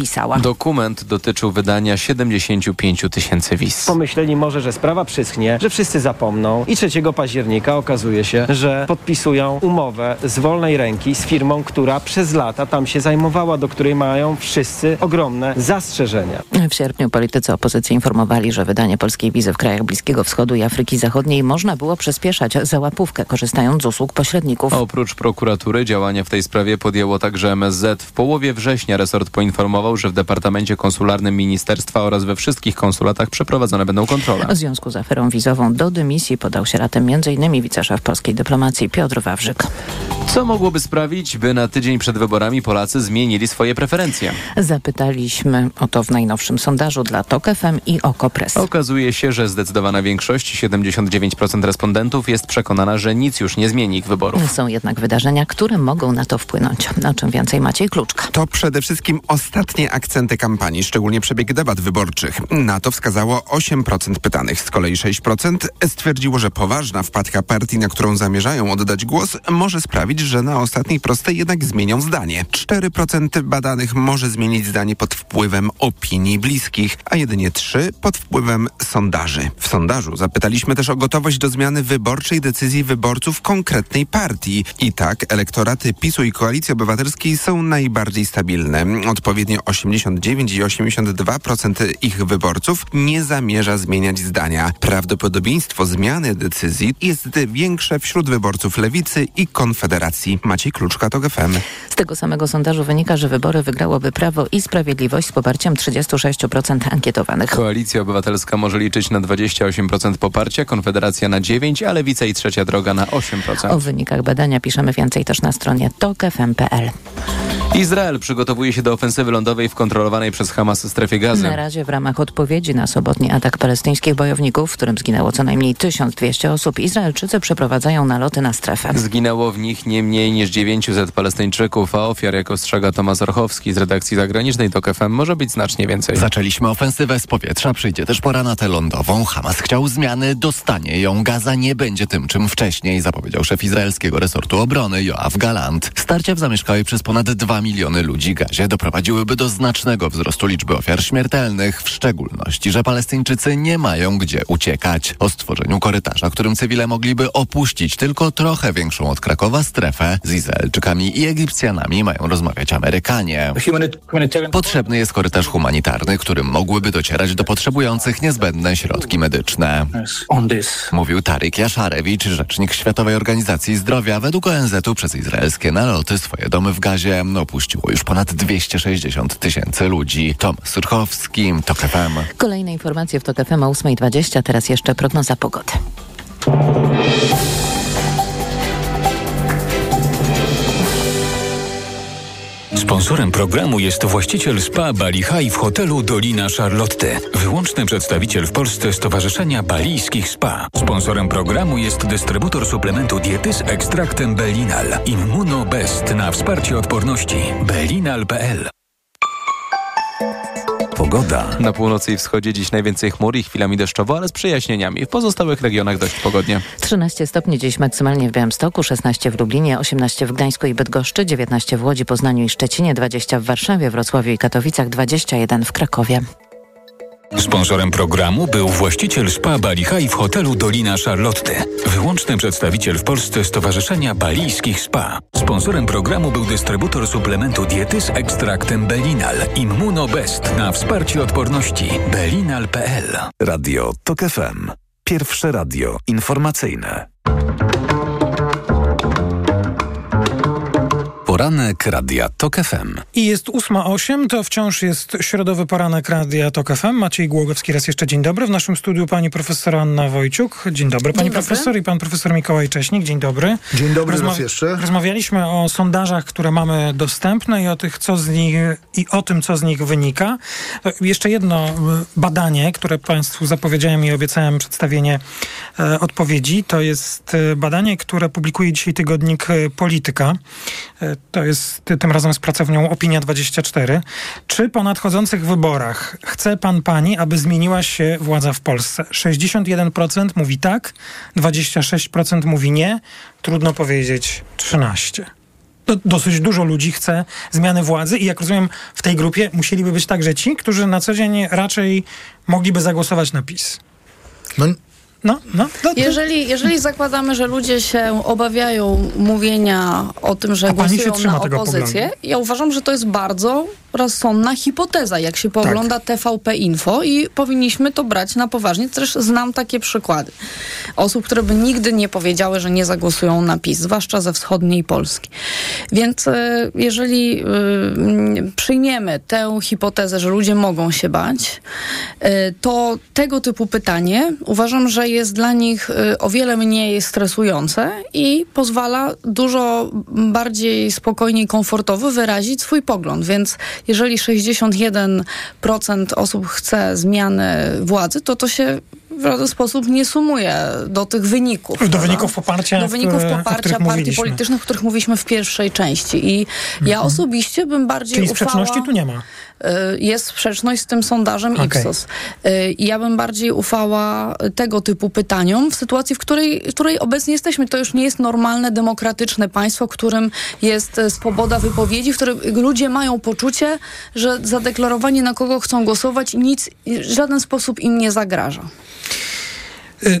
podpisała. Dokument dotyczył wydania 75 tysięcy wiz. Pomyśleli może, że sprawa przyschnie, że wszyscy zapomną i 3 października okazuje się, że podpisują umowę z wolnej ręki z firmą, która przez lata tam się zajmowała, do której mają wszyscy ogromne zastrzeżenia. W sierpniu politycy opozycji informowali, że wydanie polskiej wizy w krajach Bliskiego Wschodu i Afryki Zachodniej można było przyspieszać za łapówkę, korzystając z usług pośredników. Oprócz prokuratury działania w tej sprawie podjęło także MSZ. W połowie września resort poinformował, że w Departamencie Konsularnym Ministerstwa oraz we wszystkich konsulatach przeprowadzone będą kontrole. W związku z aferą wizową do dymisji podał się ratem m.in. wiceszef polskiej dyplomacji Piotr Wawrzyk. Co mogłoby sprawić, by na tydzień przed wyborami Polacy zmienili swoje preferencje? Zapytaliśmy o to w najnowszym sondażu dla TOK FM i OKO.press. Okazuje się, że zdecydowana większość, 79% respondentów jest przekonana, że nic już nie zmieni ich wyborów. Są jednak wydarzenia, które mogą na to wpłynąć. O czym więcej Maciej Kluczka. To przede wszystkim ostatnie akcenty kampanii, szczególnie przebieg debat wyborczych. Na to wskazało 8% pytanych. Z kolei 6% stwierdziło, że poważna wpadka partii, na którą zamierzają oddać głos, może sprawić, że na ostatniej prostej jednak zmienią zdanie. 4% badanych może zmienić zdanie pod wpływem opinii bliskich, a jedynie 3% pod wpływem sondaży. W sondażu zapytaliśmy też o gotowość do zmiany wyborczej decyzji wyborców konkretnej partii. I tak elektoraty PiSu i Koalicji Obywatelskiej są najbardziej stabilne. Odpowiednio 89 i 82% ich wyborców nie zamierza zmieniać zdania. Prawdopodobieństwo zmiany decyzji jest większe wśród wyborców Lewicy i Konfederacji. Maciej Kluczka, to FM. Z tego samego sondażu wynika, że wybory wygrałoby Prawo i Sprawiedliwość z poparciem 36% ankietowanych. Koalicja Obywatelska może liczyć na 28% poparcia, Konfederacja na 9%, a Lewica i Trzecia Droga na 8%. O wynikach badania piszemy więcej też na stronie tokefm.pl. Izrael przygotowuje się do ofensywy lądowej w kontrolowanej przez Hamas strefie gazy. Na razie w ramach odpowiedzi na sobotni atak palestyńskich bojowników, w którym zginęło co najmniej 1200 osób, Izraelczycy przeprowadzają naloty na strefę. Zginęło w nich nie mniej niż 900 Palestyńczyków, a ofiar, jak ostrzega Tomasz Orchowski z redakcji zagranicznej TOK FM, może być znacznie więcej. Zaczęliśmy ofensywę z powietrza, przyjdzie też pora na tę lądową. Hamas chciał zmiany, dostanie ją. Gaza nie będzie tym, czym wcześniej, zapowiedział szef izraelskiego resortu obrony Joachim Galant. Starcia w zamieszkałej przez ponad 2 miliony ludzi gazie doprowadziłyby do znacznego wzrostu liczby ofiar śmiertelnych, w szczególności, że Palestyńczycy nie mają gdzie uciekać. O stworzeniu korytarza, którym cywile mogliby opuścić tylko trochę większą od Krakowa strefę z Izraelczykami i Egipcjanami mają rozmawiać Amerykanie. Potrzebny jest korytarz humanitarny, którym mogłyby docierać do potrzebujących niezbędne środki medyczne. Mówił Tarik Jaszarewicz, rzecznik Światowej Organizacji Zdrowia. Według ONZ-u przez izraelskie naloty swoje domy w gazie opuściło już ponad 260 tysięcy ludzi. Tom Surchowski, TOK FM. Kolejne informacje w TOK FM o 8.20, teraz jeszcze prognoza pogody. Sponsorem programu jest właściciel spa Bali High w hotelu Dolina Charlotte. Wyłączny przedstawiciel w Polsce Stowarzyszenia Balijskich Spa. Sponsorem programu jest dystrybutor suplementu diety z ekstraktem Belinal. Immuno Best na wsparcie odporności. Belinal.pl Pogoda. Na północy i wschodzie dziś najwięcej chmur i chwilami deszczowo, ale z przejaśnieniami. W pozostałych regionach dość pogodnie. 13 stopni dziś maksymalnie w Białymstoku, 16 w Lublinie, 18 w Gdańsku i Bydgoszczy, 19 w Łodzi, Poznaniu i Szczecinie, 20 w Warszawie, Wrocławiu i Katowicach, 21 w Krakowie. Sponsorem programu był właściciel spa Bali High w hotelu Dolina Charlotte. Wyłączny przedstawiciel w Polsce Stowarzyszenia Balijskich Spa. Sponsorem programu był dystrybutor suplementu diety z ekstraktem Belinal. Immuno Best na wsparcie odporności. Belinal.pl Radio TOK FM. Pierwsze radio informacyjne. Poranek Radia TOK FM. I jest 8.08, to wciąż jest środowy poranek Radia TOK FM. Maciej Głogowski, raz jeszcze dzień dobry. W naszym studiu pani profesor Anna Wojciuk. Dzień dobry pani Dzień dobry. profesor i pan profesor Mikołaj Cześnik. Dzień dobry. Dzień dobry raz jeszcze. Rozmawialiśmy o sondażach, które mamy dostępne i o, tych, co z nich, i o tym, co z nich wynika. Jeszcze jedno y, badanie, które państwu zapowiedziałem i obiecałem przedstawienie e, odpowiedzi. To jest e, badanie, które publikuje dzisiaj tygodnik e, Polityka. To jest ty- tym razem z pracownią Opinia24. Czy po nadchodzących wyborach chce pan, pani, aby zmieniła się władza w Polsce? 61% mówi tak, 26% mówi nie, trudno powiedzieć 13%. do, dosyć dużo ludzi chce zmiany władzy i jak rozumiem, w tej grupie musieliby być także ci, którzy na co dzień raczej mogliby zagłosować na PiS. No, No, no. no to... Jeżeli, jeżeli zakładamy, że ludzie się obawiają mówienia o tym, że A głosują na opozycję, ja uważam, że to jest bardzo rozsądna hipoteza, jak się pogląda TVP Info i powinniśmy to brać na poważnie. Też znam takie przykłady osób, które by nigdy nie powiedziały, że nie zagłosują na PiS, zwłaszcza ze wschodniej Polski. Więc e, jeżeli y, przyjmiemy tę hipotezę, że ludzie mogą się bać, y, to tego typu pytanie uważam, że jest dla nich o wiele mniej stresujące i pozwala dużo bardziej spokojnie i komfortowo wyrazić swój pogląd. Więc jeżeli 61% osób chce zmiany władzy, to to się w żaden sposób nie sumuje do tych wyników. Do prawda? wyników poparcia, Do wyników poparcia partii mówiliśmy. politycznych, o których mówiliśmy w pierwszej części. I ja osobiście bym bardziej Czyli ufała... sprzeczności tu nie ma. Y, jest sprzeczność z tym sondażem Okej. Ipsos. Y, I ja bym bardziej ufała tego typu pytaniom w sytuacji, w której, w której obecnie jesteśmy. To już nie jest normalne, demokratyczne państwo, w którym jest e, swoboda wypowiedzi, w którym ludzie mają poczucie, że zadeklarowanie na kogo chcą głosować nic w żaden sposób im nie zagraża. Y,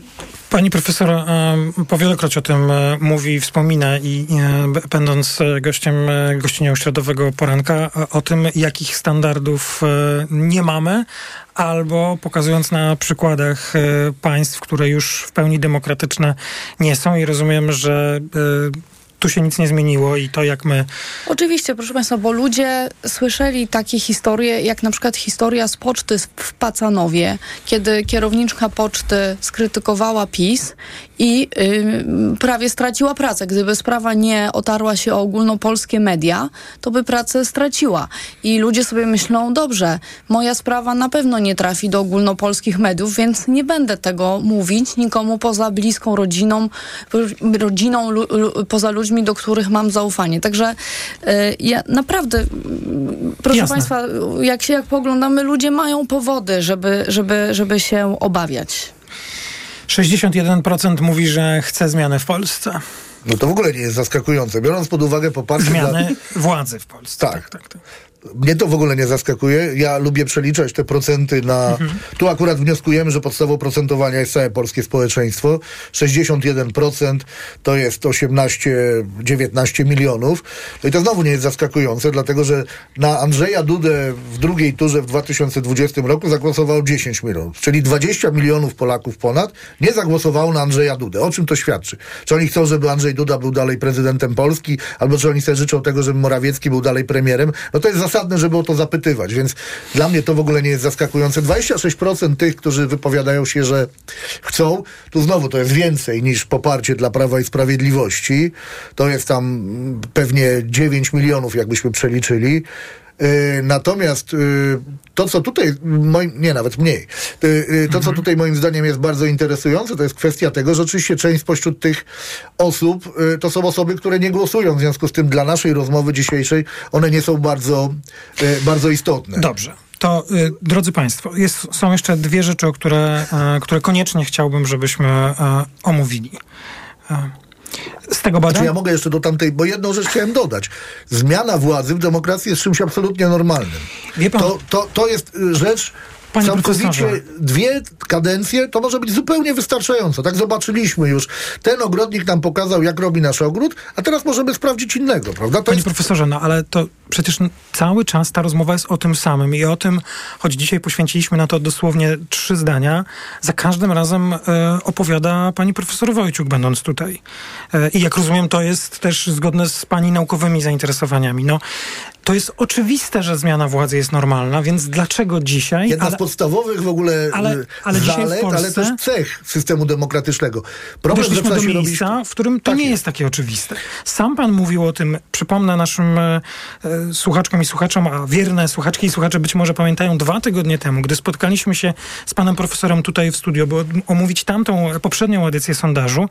Pani profesor em, powielokroć o tym e, mówi wspomina i będąc gościem gościnią środowego poranka o tym, jakich standardów nie mamy, albo pokazując na przykładach państw, które już w pełni demokratyczne nie są i rozumiem, że tu się nic nie zmieniło i to jak my Oczywiście, proszę Państwa, bo ludzie słyszeli takie historie, jak na przykład historia z poczty w Pacanowie, kiedy kierowniczka poczty skrytykowała PiS i ym, prawie straciła pracę. Gdyby sprawa nie otarła się o ogólnopolskie media, to by pracę straciła. I ludzie sobie myślą, dobrze, moja sprawa na pewno nie trafi do ogólnopolskich mediów, więc nie będę tego mówić nikomu poza bliską rodziną, rodziną lu, lu, poza ludźmi, do których mam zaufanie. Także y, ja naprawdę, proszę Jasne. Państwa, jak się jak poglądamy, ludzie mają powody, żeby, żeby, żeby się obawiać. 61% mówi, że chce zmiany w Polsce. no to w ogóle nie jest zaskakujące. Biorąc pod uwagę poparcie dla... Zmiany władzy w Polsce. Tak. tak, tak. Mnie to w ogóle nie zaskakuje. Ja lubię przeliczać te procenty na. Mhm. Tu akurat wnioskujemy, że podstawą procentowania jest całe polskie społeczeństwo. 61% to jest 18-19 milionów. No i to znowu nie jest zaskakujące, dlatego że na Andrzeja Dudę w drugiej turze w 2020 roku zagłosowało 10 milionów. Czyli 20 milionów Polaków ponad nie zagłosowało na Andrzeja Dudę. O czym to świadczy? Czy oni chcą, żeby Andrzej Duda był dalej prezydentem Polski, albo czy oni sobie życzą tego, żeby Morawiecki był dalej premierem? No to jest zasadne, żeby o to zapytywać, więc dla mnie to w ogóle nie jest zaskakujące. 26% tych, którzy wypowiadają się, że chcą, tu znowu to jest więcej niż poparcie dla Prawa i Sprawiedliwości. To jest tam pewnie 9 milionów, jakbyśmy przeliczyli. Yy, Natomiast yy, to, co tutaj, moim, nie, nawet mniej, yy, to, co tutaj moim zdaniem jest bardzo interesujące, to jest kwestia tego, że oczywiście część spośród tych osób to są osoby, które nie głosują, w związku z tym dla naszej rozmowy dzisiejszej one nie są bardzo, bardzo istotne. Dobrze. To, drodzy Państwo, jest, są jeszcze dwie rzeczy, które, e, które koniecznie chciałbym, żebyśmy e, omówili. Z tego Znaczy badania... ja mogę jeszcze do tamtej, bo jedną rzecz chciałem dodać. Zmiana władzy w demokracji jest czymś absolutnie normalnym. Pan- To, to, to jest y, rzecz Panie całkowicie profesorze. dwie kadencje, to może być zupełnie wystarczająco. Tak zobaczyliśmy już. Ten ogrodnik nam pokazał, jak robi nasz ogród, a teraz możemy sprawdzić innego, prawda? To Panie jest profesorze, no ale to przecież cały czas ta rozmowa jest o tym samym i o tym, choć dzisiaj poświęciliśmy na to dosłownie trzy zdania, za każdym razem e, opowiada pani profesor Wojciuk, będąc tutaj. E, I jak rozumiem, to jest też zgodne z pani naukowymi zainteresowaniami. No, to jest oczywiste, że zmiana władzy jest normalna, więc dlaczego dzisiaj... jedna ale- z podstawowych w ogóle Ale- y, ale zalet, ale Polsce- też cech systemu demokratycznego. Problem Doszliśmy do się robić... miejsca, w którym to Tak nie jest. jest takie oczywiste. Sam pan mówił o tym, przypomnę naszym e, e, słuchaczkom i słuchaczom, a wierne słuchaczki i słuchacze być może pamiętają dwa tygodnie temu, gdy spotkaliśmy się z panem profesorem tutaj w studio, by omówić tamtą e, poprzednią edycję sondażu,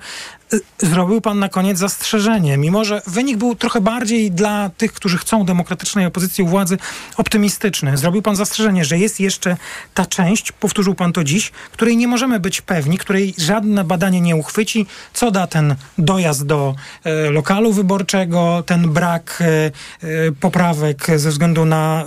e, zrobił pan na koniec zastrzeżenie. Mimo, że wynik był trochę bardziej dla tych, którzy chcą demokratycznie demokratycznej opozycji u władzy optymistyczny. Zrobił pan zastrzeżenie, że jest jeszcze ta część, powtórzył pan to dziś, której nie możemy być pewni, której żadne badanie nie uchwyci, co da ten dojazd do e, lokalu wyborczego, ten brak e, e poprawek ze względu na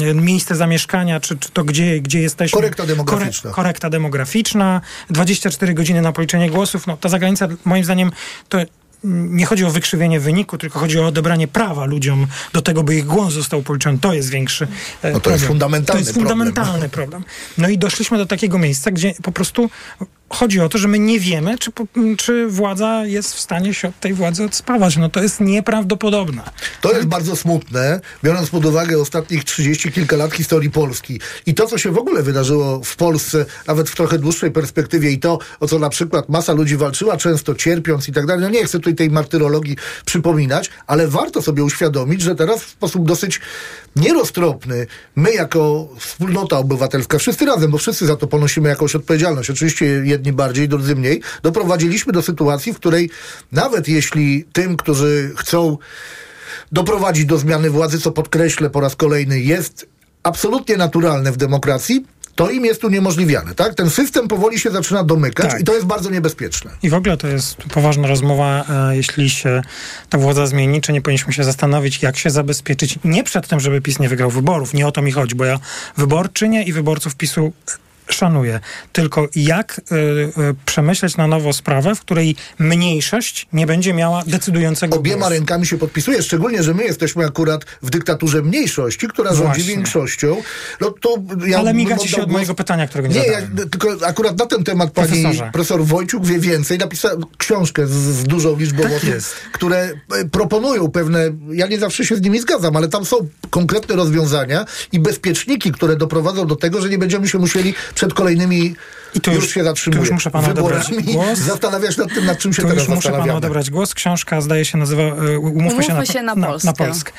e, miejsce zamieszkania, czy, czy to gdzie, gdzie jesteśmy. Korekta demograficzna. Kore, korekta demograficzna, 24 godziny na policzenie głosów. No, ta zagranica moim zdaniem to nie chodzi o wykrzywienie wyniku, tylko chodzi o odebranie prawa ludziom do tego, by ich głos został policzony. To jest większy e, no to problem. Jest fundamentalny to jest fundamentalny problem. problem. No i doszliśmy do takiego miejsca, gdzie po prostu chodzi o to, że my nie wiemy, czy, czy władza jest w stanie się od tej władzy odspawać. No to jest nieprawdopodobne. To jest bardzo smutne, biorąc pod uwagę ostatnich 30 kilka lat historii Polski. I to, co się w ogóle wydarzyło w Polsce, nawet w trochę dłuższej perspektywie i to, o co na przykład masa ludzi walczyła, często cierpiąc i tak dalej. No nie chcę tutaj tej martyrologii przypominać, ale warto sobie uświadomić, że teraz w sposób dosyć nieroztropny my jako wspólnota obywatelska, wszyscy razem, bo wszyscy za to ponosimy jakąś odpowiedzialność. Oczywiście jedni bardziej, drudzy mniej, doprowadziliśmy do sytuacji, w której nawet jeśli tym, którzy chcą doprowadzić do zmiany władzy, co podkreślę po raz kolejny, jest absolutnie naturalne w demokracji, to im jest uniemożliwiane, tak? Ten system powoli się zaczyna domykać tak. i to jest bardzo niebezpieczne. I w ogóle to jest poważna rozmowa, e, jeśli się ta władza zmieni, czy nie powinniśmy się zastanowić, jak się zabezpieczyć nie przed tym, żeby PiS nie wygrał wyborów. Nie o to mi chodzi, bo ja wyborczynie i wyborców PiSu szanuję. Tylko jak y, y, przemyśleć na nowo sprawę, w której mniejszość nie będzie miała decydującego Obiema głosu. rękami się podpisuje, szczególnie, że my jesteśmy akurat w dyktaturze mniejszości, która Właśnie. rządzi większością. No to ja Ale migacie się od głos... mojego pytania, którego nie, nie ja, tylko akurat na ten temat pani Profesorze. profesor Wojciuk wie więcej. Napisał książkę z, z dużą liczbą tak osób, które e, proponują pewne, ja nie zawsze się z nimi zgadzam, ale tam są konkretne rozwiązania i bezpieczniki, które doprowadzą do tego, że nie będziemy się musieli przed kolejnymi i tu już, już się zatrzymuje. już muszę panu odebrać głos. Zastanawiasz nad tym, nad czym się to teraz już muszę panu odebrać głos. Książka zdaje się nazywa e, Umówmy, Umówmy się, na, się na, na, na Polskę.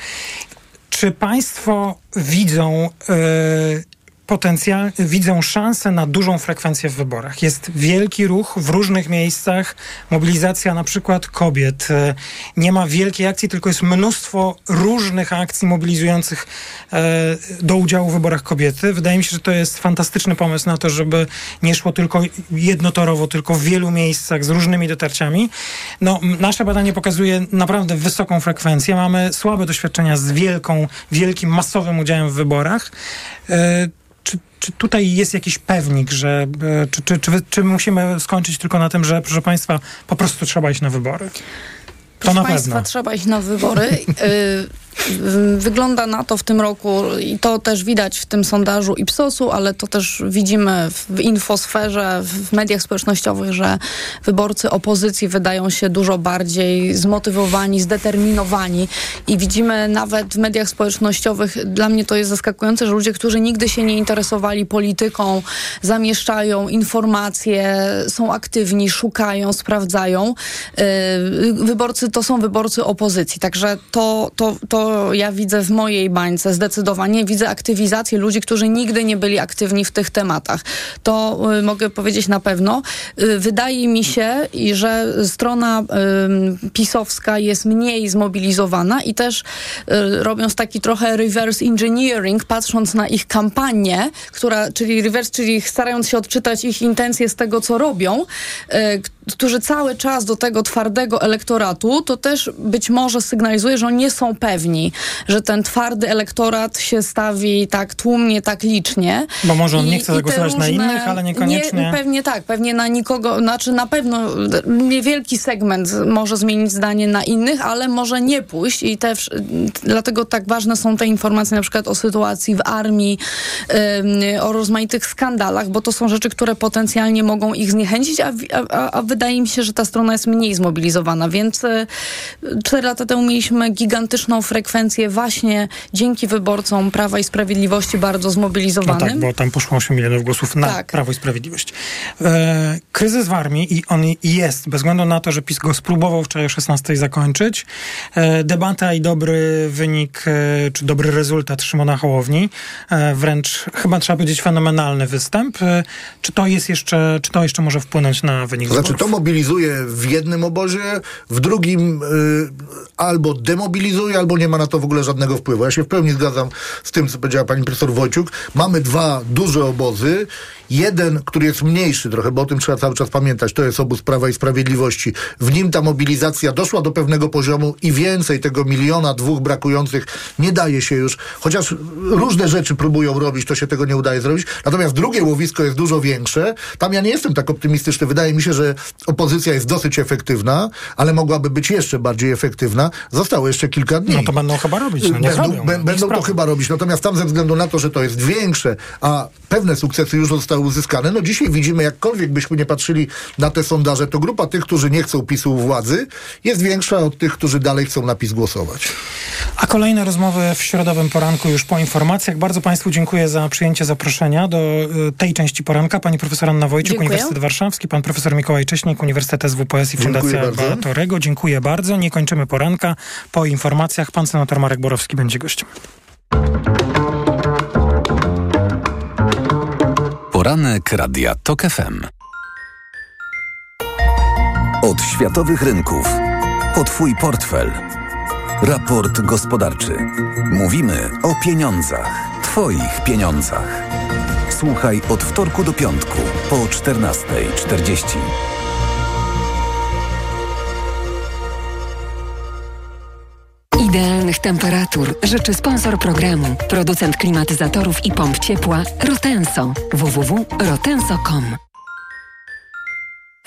Czy państwo widzą y, potencjal, widzą szansę na dużą frekwencję w wyborach. Jest wielki ruch w różnych miejscach, mobilizacja na przykład kobiet. E, nie ma wielkiej akcji, tylko jest mnóstwo różnych akcji mobilizujących e, do udziału w wyborach kobiety. Wydaje mi się, że to jest fantastyczny pomysł na to, żeby nie szło tylko jednotorowo, tylko w wielu miejscach z różnymi dotarciami. No, nasze badanie pokazuje naprawdę wysoką frekwencję. Mamy słabe doświadczenia z wielką, wielkim, masowym udziałem w wyborach. Czy, tutaj jest jakiś pewnik, że e, czy, czy, czy, czy musimy skończyć tylko na tym, że proszę Państwa, po prostu trzeba iść na wybory? To Proszę Państwa, pewno. trzeba iść na wybory. Wygląda na to w tym roku i to też widać w tym sondażu Ipsosu, ale to też widzimy w infosferze, w mediach społecznościowych, że wyborcy opozycji wydają się dużo bardziej zmotywowani, zdeterminowani i widzimy nawet w mediach społecznościowych, dla mnie to jest zaskakujące, że ludzie, którzy nigdy się nie interesowali polityką, zamieszczają informacje, są aktywni, szukają, sprawdzają. Y, wyborcy to są wyborcy opozycji, także to, to, to ja widzę w mojej bańce zdecydowanie. Widzę aktywizację ludzi, którzy nigdy nie byli aktywni w tych tematach. To y, mogę powiedzieć na pewno. Y, wydaje mi się, że strona y, pisowska jest mniej zmobilizowana i też y, robiąc taki trochę reverse engineering, patrząc na ich kampanię, która, czyli reverse, czyli starając się odczytać ich intencje z tego, co robią, y, którzy cały czas do tego twardego elektoratu, to też być może sygnalizuje, że oni nie są pewni, że ten twardy elektorat się stawi tak tłumnie, tak licznie. Bo może on I, nie chce zagłosować różne, na innych, ale niekoniecznie. Nie, pewnie tak, pewnie na nikogo, znaczy na pewno niewielki segment może zmienić zdanie na innych, ale może nie pójść i też dlatego tak ważne są te informacje na przykład o sytuacji w armii, o rozmaitych skandalach, bo to są rzeczy, które potencjalnie mogą ich zniechęcić, a, a, a wydaje mi się, że ta strona jest mniej zmobilizowana, więc e, cztery lata temu mieliśmy gigantyczną frekwencję właśnie dzięki wyborcom Prawa i Sprawiedliwości bardzo zmobilizowanym. No tak, bo tam poszło 8 milionów głosów na tak. Prawo i Sprawiedliwość. E, kryzys w armii i on jest, bez względu na to, że PiS go spróbował wczoraj o 16 zakończyć. E, debata i dobry wynik, e, czy dobry rezultat Szymona Hołowni. E, wręcz chyba trzeba powiedzieć fenomenalny występ. E, czy to jest jeszcze, czy to jeszcze może wpłynąć na wynik to znaczy, to mobilizuje w jednym obozie, w drugim y, albo demobilizuje, albo nie ma na to w ogóle żadnego wpływu. Ja się w pełni zgadzam z tym, co powiedziała pani profesor Wojciuk. Mamy dwa duże obozy. Jeden, który jest mniejszy trochę, bo o tym trzeba cały czas pamiętać, to jest obóz Prawa i Sprawiedliwości. W nim ta mobilizacja doszła do pewnego poziomu i więcej tego miliona, dwóch brakujących nie daje się już, chociaż różne rzeczy próbują robić, to się tego nie udaje zrobić. Natomiast drugie łowisko jest dużo większe. Tam ja nie jestem tak optymistyczny. Wydaje mi się, że opozycja jest dosyć efektywna, ale mogłaby być jeszcze bardziej efektywna. Zostało jeszcze kilka dni. No będą chyba robić. No, będą robią, będą to chyba robić. Natomiast tam ze względu na to, że to jest większe, a pewne sukcesy już zostały uzyskane, no dzisiaj widzimy, jakkolwiek byśmy nie patrzyli na te sondaże, to grupa tych, którzy nie chcą PiSu u władzy, jest większa od tych, którzy dalej chcą na PiS głosować. A kolejne rozmowy w środowym poranku już po informacjach. Bardzo Państwu dziękuję za przyjęcie zaproszenia do y, tej części poranka. Pani profesor Anna Wojciuk, dziękuję. Uniwersytet Warszawski, pan profesor Mikołaj Cześnik, Uniwersytet SWPS i Fundacja Batorego. Dziękuję bardzo. Nie kończymy poranka. Po informacjach pan senator Marek Borowski będzie gościem. Poranek Radia TOK FM. Od światowych rynków po Twój portfel. Raport gospodarczy. Mówimy o pieniądzach. Twoich pieniądzach. Słuchaj od wtorku do piątku po 14.40. Idealnych temperatur życzy sponsor programu, producent klimatyzatorów i pomp ciepła Rotenso. www.rotenso.com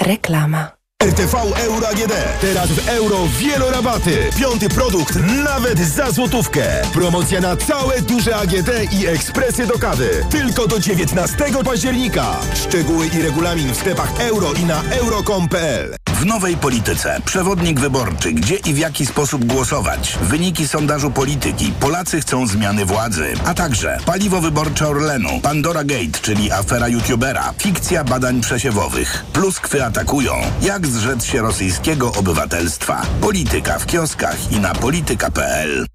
Reklama. RTV Euro AGD. Teraz w euro wielorabaty. Piąty produkt nawet za złotówkę. Promocja na całe duże AGD i ekspresy do kawy. Tylko do 19 października. Szczegóły i regulamin w sklepach euro i na euro.com.pl. W nowej polityce przewodnik wyborczy, gdzie i w jaki sposób głosować, wyniki sondażu polityki, Polacy chcą zmiany władzy, a także paliwo wyborcze Orlenu, Pandora Gate, czyli afera youtubera, fikcja badań przesiewowych, pluskwy atakują, jak zrzec się rosyjskiego obywatelstwa, polityka w kioskach i na polityka.pl.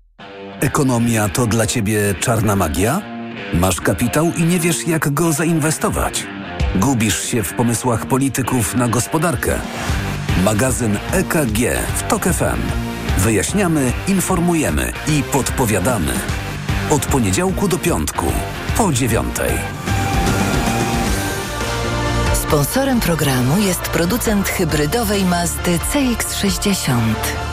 Ekonomia to dla Ciebie czarna magia? Masz kapitał i nie wiesz jak go zainwestować? Gubisz się w pomysłach polityków na gospodarkę? Magazyn EKG w TOK FM. Wyjaśniamy, informujemy i podpowiadamy. Od poniedziałku do piątku, po dziewiątej. Sponsorem programu jest producent hybrydowej Mazdy CX-60.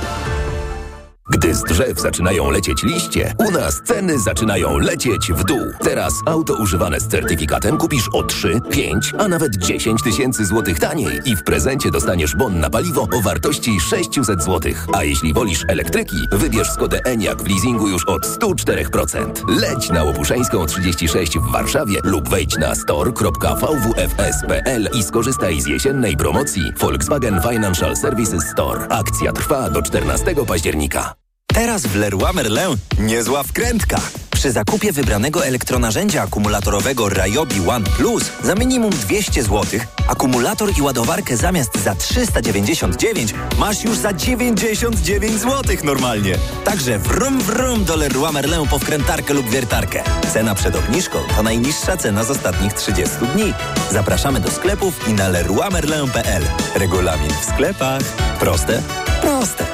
Gdy z drzew zaczynają lecieć liście, u nas ceny zaczynają lecieć w dół. Teraz auto używane z certyfikatem kupisz o 3, 5, a nawet 10 tysięcy złotych taniej i w prezencie dostaniesz bon na paliwo o wartości 600 złotych. A jeśli wolisz elektryki, wybierz Skodę Enyaq w leasingu już od 104%. Leć na Łopuszeńską 36 w Warszawie lub wejdź na store.vwfs.pl i skorzystaj z jesiennej promocji Volkswagen Financial Services Store. Akcja trwa do 14 października. Teraz w Leroy Merlin niezła wkrętka. Przy zakupie wybranego elektronarzędzia akumulatorowego Ryobi One Plus za minimum 200 zł, akumulator i ładowarkę zamiast za 399 masz już za 99 zł normalnie. Także wrum wrum do Leroy Merlin po wkrętarkę lub wiertarkę. Cena przed obniżką to najniższa cena z ostatnich 30 dni. Zapraszamy do sklepów i na leroymerlin.pl. Regulamin w sklepach. Proste? Proste.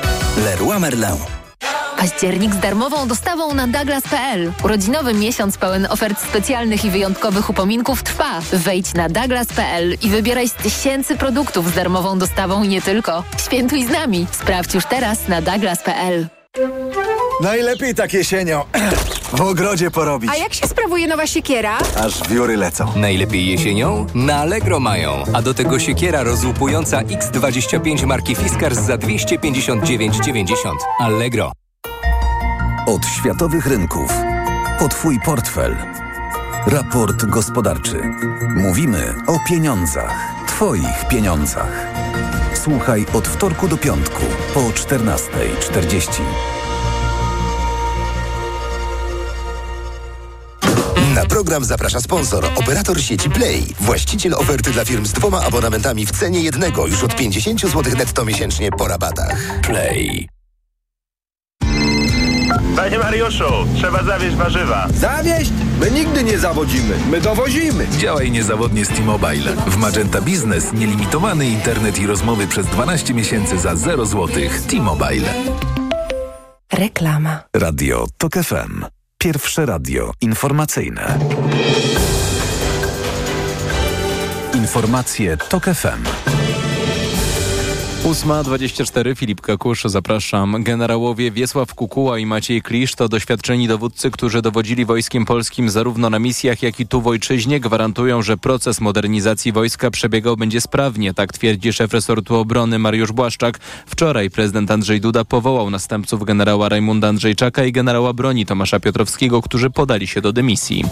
Leroy Merlin. Październik z darmową dostawą na Douglas.pl. Urodzinowy miesiąc pełen ofert specjalnych i wyjątkowych upominków trwa. Wejdź na Douglas.pl i wybieraj z tysięcy produktów z darmową dostawą i nie tylko. Świętuj z nami. Sprawdź już teraz na Douglas.pl. Najlepiej tak jesienią. W ogrodzie porobić. A jak się sprawuje nowa siekiera? Aż wióry lecą. Najlepiej jesienią? Na Allegro mają. A do tego siekiera rozłupująca X25 marki Fiskars za 259,90. Allegro. Od światowych rynków po Twój portfel. Raport gospodarczy. Mówimy o pieniądzach. Twoich pieniądzach. Słuchaj od wtorku do piątku po 14.40. Na program zaprasza sponsor, operator sieci Play. Właściciel oferty dla firm z dwoma abonamentami w cenie jednego już od 50 zł netto miesięcznie po rabatach. Play. Panie Mariuszu, trzeba zawieźć warzywa. Zawieźć? My nigdy nie zawodzimy, my dowozimy. Działaj niezawodnie z T-Mobile. W Magenta Business nielimitowany internet i rozmowy przez 12 miesięcy za 0 zł. T-Mobile. Reklama. Radio TOK FM. Pierwsze radio informacyjne. Informacje TOK FM. 8.24 Filip Kakusz, zapraszam. Generałowie Wiesław Kukuła i Maciej Klisz to doświadczeni dowódcy, którzy dowodzili wojskiem polskim zarówno na misjach, jak i tu w ojczyźnie. Gwarantują, że proces modernizacji wojska przebiegał będzie sprawnie, tak twierdzi szef resortu obrony Mariusz Błaszczak. Wczoraj prezydent Andrzej Duda powołał następców generała Rajmunda Andrzejczaka i generała broni Tomasza Piotrowskiego, którzy podali się do dymisji.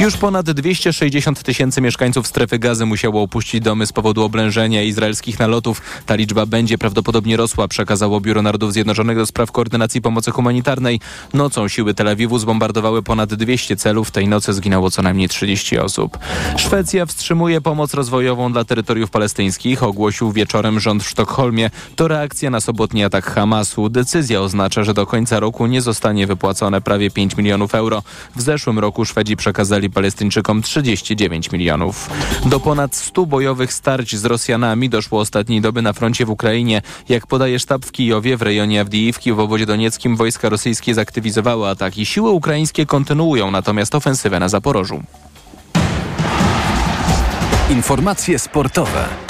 Już ponad 260 tysięcy mieszkańców strefy gazy musiało opuścić domy z powodu oblężenia izraelskich nalotów. Ta liczba będzie będzie prawdopodobnie rosła, przekazało Biuro Narodów Zjednoczonych do spraw koordynacji pomocy humanitarnej. Nocą siły Tel Awiwu zbombardowały ponad 200 celów. Tej nocy zginęło co najmniej 30 osób. Szwecja wstrzymuje pomoc rozwojową dla terytoriów palestyńskich, ogłosił wieczorem rząd w Sztokholmie. To reakcja na sobotni atak Hamasu. Decyzja oznacza, że do końca roku nie zostanie wypłacone prawie 5 milionów euro. W zeszłym roku Szwedzi przekazali Palestyńczykom 39 milionów. Do ponad 100 bojowych starć z Rosjanami doszło ostatniej doby na froncie w Ukrainie Ukrainie. Jak podaje sztab w Kijowie, w rejonie Awdijiwki w obwodzie donieckim wojska rosyjskie zaktywizowały ataki. Siły ukraińskie kontynuują natomiast ofensywę na Zaporożu. Informacje sportowe.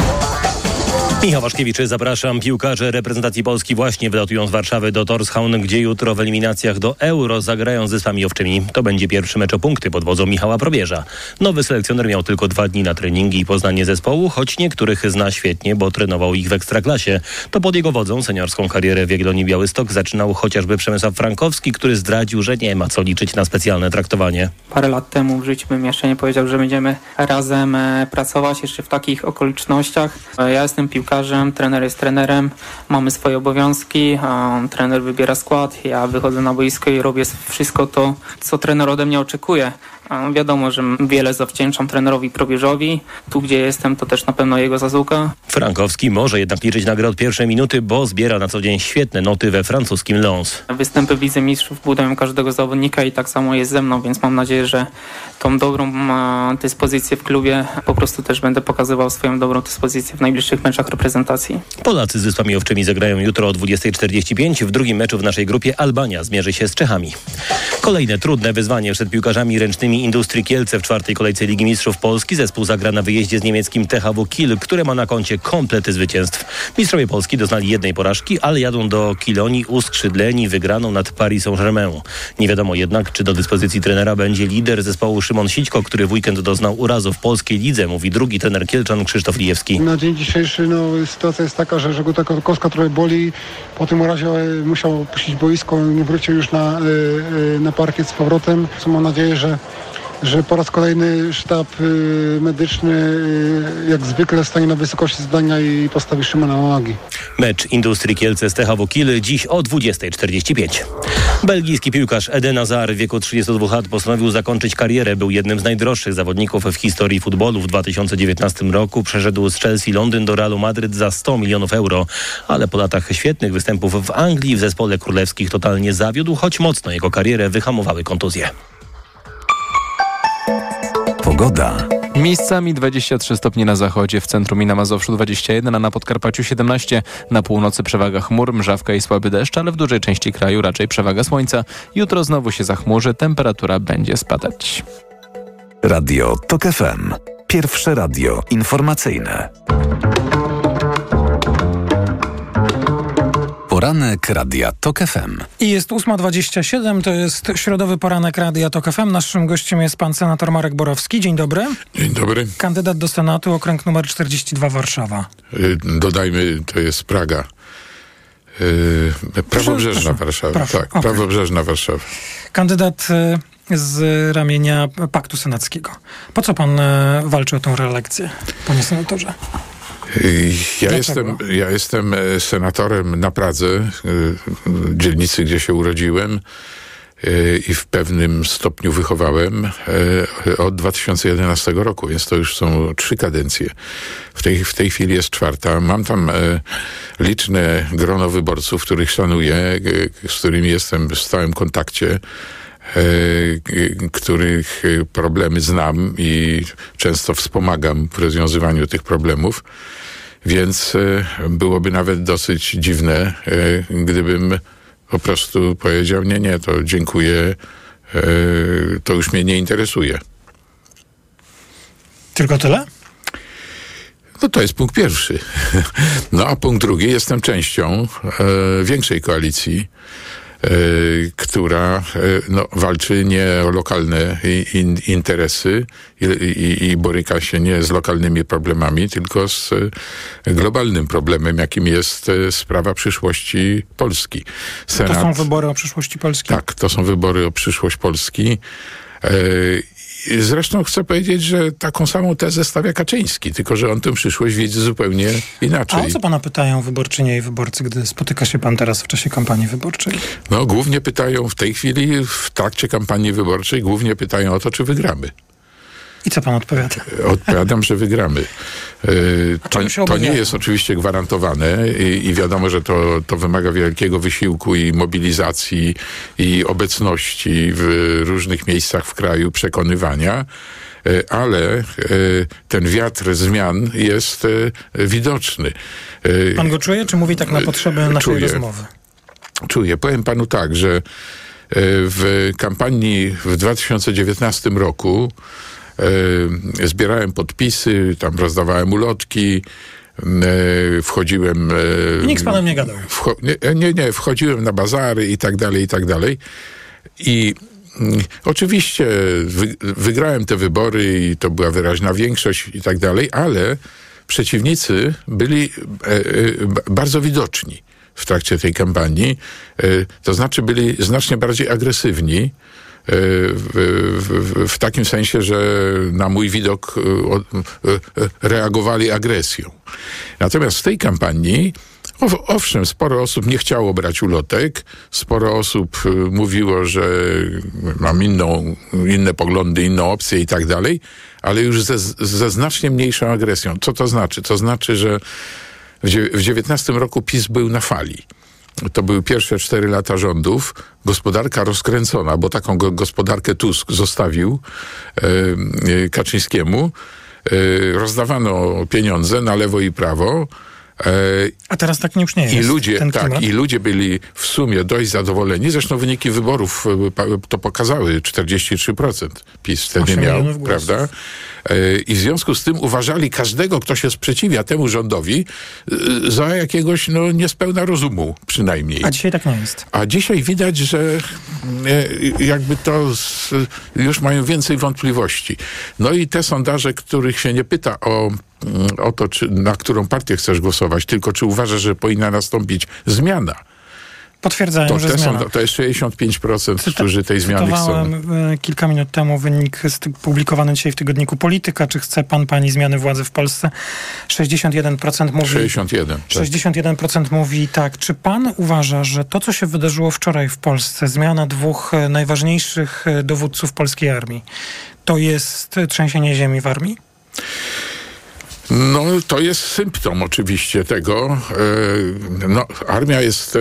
Michał Waszkiewicz, zapraszam. Piłkarze reprezentacji Polski właśnie wylatują z Warszawy do Torshavn, gdzie jutro w eliminacjach do Euro zagrają z Wyspami Owczymi. To będzie pierwszy mecz o punkty pod wodzą Michała Probierza. Nowy selekcjoner miał tylko dwa dni na treningi i poznanie zespołu, choć niektórych zna świetnie, bo trenował ich w Ekstraklasie. To pod jego wodzą seniorską karierę w Jagiellonii Białystok zaczynał chociażby Przemysław Frankowski, który zdradził, że nie ma co liczyć na specjalne traktowanie. Parę lat temu w życiu bym jeszcze nie powiedział, że będziemy razem e, pracować jeszcze w takich okolicznościach. E, ja jestem piłkarzem piłkarzem, trener jest trenerem, mamy swoje obowiązki, trener wybiera skład, ja wychodzę na boisko i robię wszystko to, co trener ode mnie oczekuje. Wiadomo, że wiele zawdzięczam trenerowi Probierzowi. Tu, gdzie jestem, to też na pewno jego zasługa. Frankowski może jednak liczyć na grę od pierwszej minuty, bo zbiera na co dzień świetne noty we francuskim Lens. Występy w Lidze Mistrzów budują każdego zawodnika i tak samo jest ze mną, więc mam nadzieję, że tą dobrą dyspozycję w klubie po prostu też będę pokazywał swoją dobrą dyspozycję w najbliższych meczach reprezentacji. Polacy z Wyspami Owczymi zagrają jutro o 20.45. W drugim meczu w naszej grupie Albania zmierzy się z Czechami. Kolejne trudne wyzwanie przed piłkarzami ręcznymi Industrii Kielce w czwartej kolejce Ligi Mistrzów Polski. Zespół zagra na wyjeździe z niemieckim THW Kiel, które ma na koncie komplety zwycięstw. Mistrzowie Polski doznali jednej porażki, ale jadą do Kilonii uskrzydleni wygraną nad Paris Saint-Germain. Nie wiadomo jednak, czy do dyspozycji trenera będzie lider zespołu Szymon Sićko, który w weekend doznał urazu w polskiej lidze, mówi drugi trener Kielczan Krzysztof Lijewski. Na dzień dzisiejszy no, sytuacja jest taka, że Żegota Kowska trochę boli. Po tym urazie e, musiał opuścić boisko, nie wrócił już na, e, e, na parkiet z powrotem. Mam nadzieję, że że po raz kolejny sztab y, medyczny y, jak zwykle stanie na wysokości zadania i postawi Szymona na nogi. Mecz Industrii Kielce z THW Kiel dziś o 20.45. Belgijski piłkarz Eden Hazard w wieku 32 lat postanowił zakończyć karierę. Był jednym z najdroższych zawodników w historii futbolu. W 2019 roku przeszedł z Chelsea Londyn do Realu Madryt za 100 milionów euro. Ale po latach świetnych występów w Anglii w zespole królewskich totalnie zawiódł, choć mocno jego karierę wyhamowały kontuzje. Pogoda. Miejscami 23 stopnie na zachodzie, w centrum i na Mazowszu 21, a na Podkarpaciu 17. Na północy przewaga chmur, mrzawka i słaby deszcz, ale w dużej części kraju raczej przewaga słońca. Jutro znowu się zachmurzy, temperatura będzie spadać. Radio TOK FM. Pierwsze radio informacyjne. Poranek Radia TOK FM. I jest 8.27, to jest środowy poranek Radia TOK FM. Naszym gościem jest pan senator Marek Borowski. Dzień dobry. Dzień dobry. Kandydat do Senatu, okręg numer 42 Warszawa. Y, dodajmy, to jest Praga. Yy, prawobrzeżna Warszawa. Proszę, tak, okay. prawobrzeżna Warszawa. Kandydat y, z ramienia Paktu Senackiego. Po co pan y, walczy o tę reelekcję, panie senatorze? Ja jestem, ja jestem e, senatorem na Pradze, e, dzielnicy, gdzie się urodziłem e, i w pewnym stopniu wychowałem od 2011 roku, więc to już są trzy kadencje. W tej, w tej chwili jest czwarta. Mam tam liczne grono wyborców, których szanuję, z którymi jestem w stałym kontakcie. Których problemy znam i często wspomagam w rozwiązywaniu tych problemów. Więc e, byłoby nawet dosyć dziwne, e, gdybym po prostu powiedział, nie, nie, to dziękuję, e, to już mnie nie interesuje. Tylko tyle? No to jest punkt pierwszy. No a punkt drugi, jestem częścią e, większej koalicji, e, która e, no, walczy nie o lokalne in, interesy i, i, i boryka się nie z lokalnymi problemami, tylko z e, globalnym problemem, jakim jest e, sprawa przyszłości Polski. To są wybory o przyszłości Polski? Tak, to są wybory o przyszłość Polski. Zresztą chcę powiedzieć, że taką samą tezę stawia Kaczyński, tylko że on tę przyszłość widzi zupełnie inaczej. A o co pana pytają wyborczynie i wyborcy, gdy spotyka się pan teraz w czasie kampanii wyborczej? No, głównie pytają w tej chwili, w trakcie kampanii wyborczej, głównie pytają o to, czy wygramy. I co pan odpowiada? Odpowiadam, że wygramy. A To, to nie jest oczywiście gwarantowane i, i wiadomo, że to, to wymaga wielkiego wysiłku i mobilizacji i obecności w różnych miejscach w kraju, przekonywania. E, Ale e, ten wiatr zmian jest e, widoczny. E, Pan go czuje, czy mówi tak na potrzeby naszej Czuję. rozmowy? Czuję. Powiem panu tak, że e, w kampanii w 2019 roku e, zbierałem podpisy, tam rozdawałem ulotki, e, wchodziłem... e, I nikt z panem nie gadał. Nie, nie, nie, wchodziłem na bazary i tak dalej, i tak dalej. I oczywiście wy, wygrałem te wybory i to była wyraźna większość i tak dalej, ale przeciwnicy byli e, e, ba- bardzo widoczni w trakcie tej kampanii. E, to znaczy byli znacznie bardziej agresywni. E, W, w, takim sensie, że na mój widok e, e, reagowali agresją. Natomiast w tej kampanii Ow- Owszem, sporo osób nie chciało brać ulotek, sporo osób mówiło, że mam inną, inne poglądy, inną opcję i tak dalej, ale już ze, ze znacznie mniejszą agresją. Co to znaczy? To znaczy, że w 19 roku PiS był na fali. To były pierwsze cztery lata rządów. Gospodarka rozkręcona, bo taką go, gospodarkę Tusk zostawił e, e, Kaczyńskiemu. E, rozdawano pieniądze na lewo i prawo. A teraz tak już nie jest. i ludzie, tak, klimat. i ludzie byli w sumie dość zadowoleni. Zresztą wyniki wyborów to pokazały 43% PiS wtedy miał, głosów. prawda? I w związku z tym uważali każdego, kto się sprzeciwia temu rządowi, e, za jakiegoś no, niespełna rozumu przynajmniej. A dzisiaj tak nie jest. A dzisiaj widać, że e, jakby to z, już mają więcej wątpliwości. No i te sondaże, których się nie pyta o, mm, o to, czy, na którą partię chcesz głosować, tylko czy uważasz, że powinna nastąpić zmiana. Potwierdzają, To, że zmiana. są, to jest 65%, którzy tej zmiany chcą. E, kilka minut temu wynik publikowany dzisiaj w tygodniku Polityka. Czy chce pan, pani zmiany władzy w Polsce? 61% mówi... 61. Tak. 61% mówi tak. Czy pan uważa, że to, co się wydarzyło wczoraj w Polsce, zmiana dwóch e, najważniejszych e, dowódców polskiej armii, to jest trzęsienie ziemi w armii? No, to jest symptom oczywiście tego. No, armia jest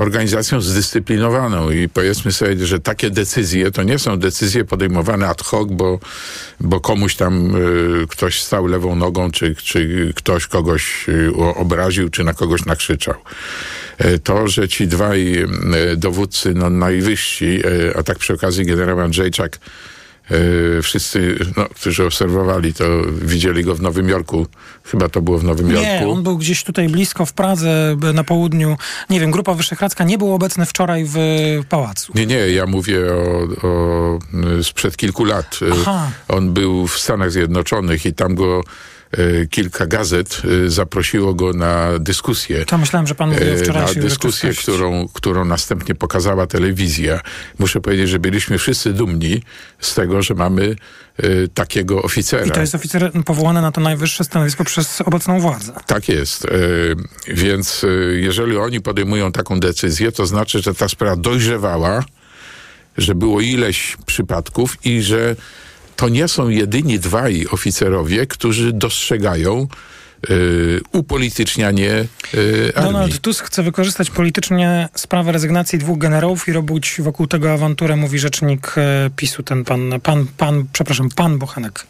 organizacją zdyscyplinowaną i powiedzmy sobie, że takie decyzje to nie są decyzje podejmowane ad hoc, bo, bo komuś tam e, ktoś stał lewą nogą, czy, czy ktoś kogoś o- obraził, czy na kogoś nakrzyczał. E, To, że ci dwaj e, dowódcy no, najwyżsi, e, a tak przy okazji generał Andrzejczak, Wszyscy, no, którzy obserwowali to, widzieli go w Nowym Jorku. Chyba to było w Nowym Nie, Jorku. on był gdzieś tutaj blisko w Pradze, na południu. Nie wiem, Grupa Wyszehradzka nie był obecny wczoraj w pałacu. Nie, nie, ja mówię o, o sprzed kilku lat. Y, Aha. On był w Stanach Zjednoczonych i tam go kilka gazet y, zaprosiło go na dyskusję. To myślałem, że pan mówił E, wczorajszej na dyskusję, którą, którą następnie pokazała telewizja. Muszę powiedzieć, że byliśmy wszyscy dumni z tego, że mamy e, takiego oficera. I to jest oficer powołany na to najwyższe stanowisko przez obecną władzę. Tak jest. E, więc e, jeżeli oni podejmują taką decyzję, to znaczy, że ta sprawa dojrzewała, że było ileś przypadków i że to nie są jedyni dwaj oficerowie, którzy dostrzegają e, upolitycznianie e, armii. Donald Tusk chce wykorzystać politycznie sprawę rezygnacji dwóch generałów i robić wokół tego awanturę, mówi rzecznik e, PiSu, ten pan, pan, pan, przepraszam, pan Bochenek.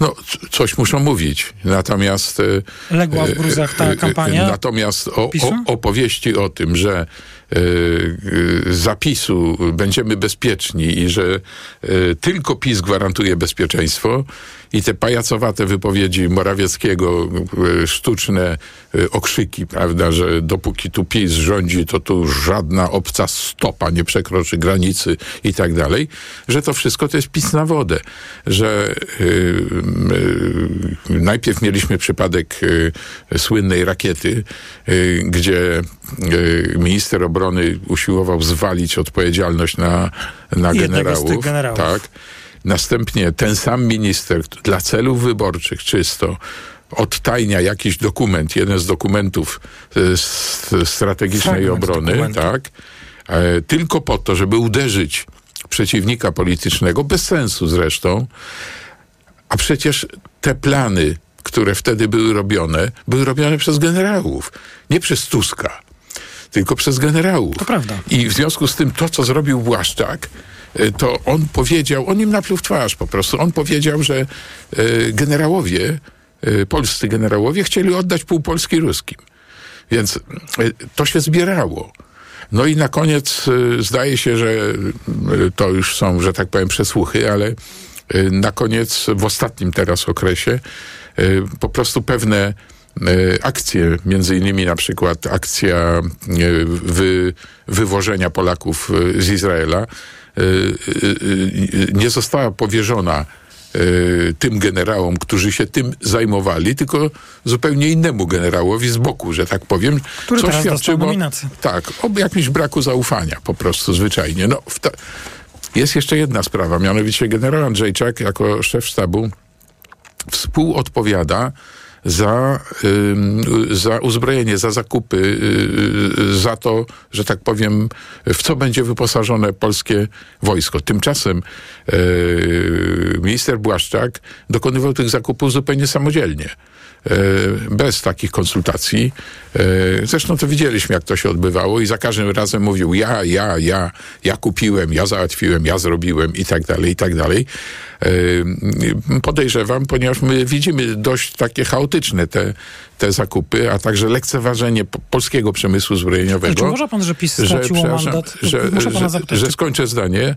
No, coś muszą mówić. Natomiast... Legła w gruzach ta kampania Natomiast o, o, opowieści o tym, że zapisu będziemy bezpieczni i że tylko PiS gwarantuje bezpieczeństwo i te pajacowate wypowiedzi Morawieckiego, sztuczne okrzyki, prawda, że dopóki tu PiS rządzi, to tu żadna obca stopa nie przekroczy granicy i tak dalej, że to wszystko to jest PiS na wodę, że najpierw mieliśmy przypadek słynnej rakiety, gdzie minister obrony usiłował zwalić odpowiedzialność na, na generałów. generałów. Tak. Następnie ten sam minister dla celów wyborczych czysto odtajnia jakiś dokument, jeden z dokumentów strategicznej Fragment obrony, dokumentu. tak, e, tylko po to, żeby uderzyć przeciwnika politycznego, bez sensu zresztą, a przecież te plany, które wtedy były robione, były robione przez generałów, nie przez Tuska, tylko przez generałów. To prawda. I w związku z tym to, co zrobił Błaszczak, to on powiedział, on im napluł w twarz po prostu, on powiedział, że y, generałowie, y, polscy generałowie chcieli oddać pół Polski ruskim. Więc y, to się zbierało. No i na koniec y, zdaje się, że y, to już są, że tak powiem, przesłuchy, ale y, na koniec, w ostatnim teraz okresie, y, po prostu pewne y, akcje, między innymi na przykład akcja y, wy, wywożenia Polaków y, z Izraela, y, y, y, nie została powierzona y, tym generałom, którzy się tym zajmowali, tylko zupełnie innemu generałowi z boku, że tak powiem, Który co teraz świadczyło tak, o jakimś braku zaufania po prostu zwyczajnie. No, ta... Jest jeszcze jedna sprawa, mianowicie generał Andrzejczak jako szef sztabu współodpowiada za, za uzbrojenie, za zakupy, y, za to, że tak powiem, w co będzie wyposażone polskie wojsko. Tymczasem y, minister Błaszczak dokonywał tych zakupów zupełnie samodzielnie. Y, Bez takich konsultacji. Y, Zresztą to widzieliśmy, jak to się odbywało, i za każdym razem mówił: Ja, ja, ja, ja kupiłem, ja załatwiłem, ja zrobiłem, i tak dalej, i tak dalej. Y, Podejrzewam, ponieważ my widzimy dość takie chaotyczne te, te zakupy, a także lekceważenie po- polskiego przemysłu zbrojeniowego. Czy uważa pan, że PiS straciło przepraszam, mandat? Że, że, że skończę zdanie,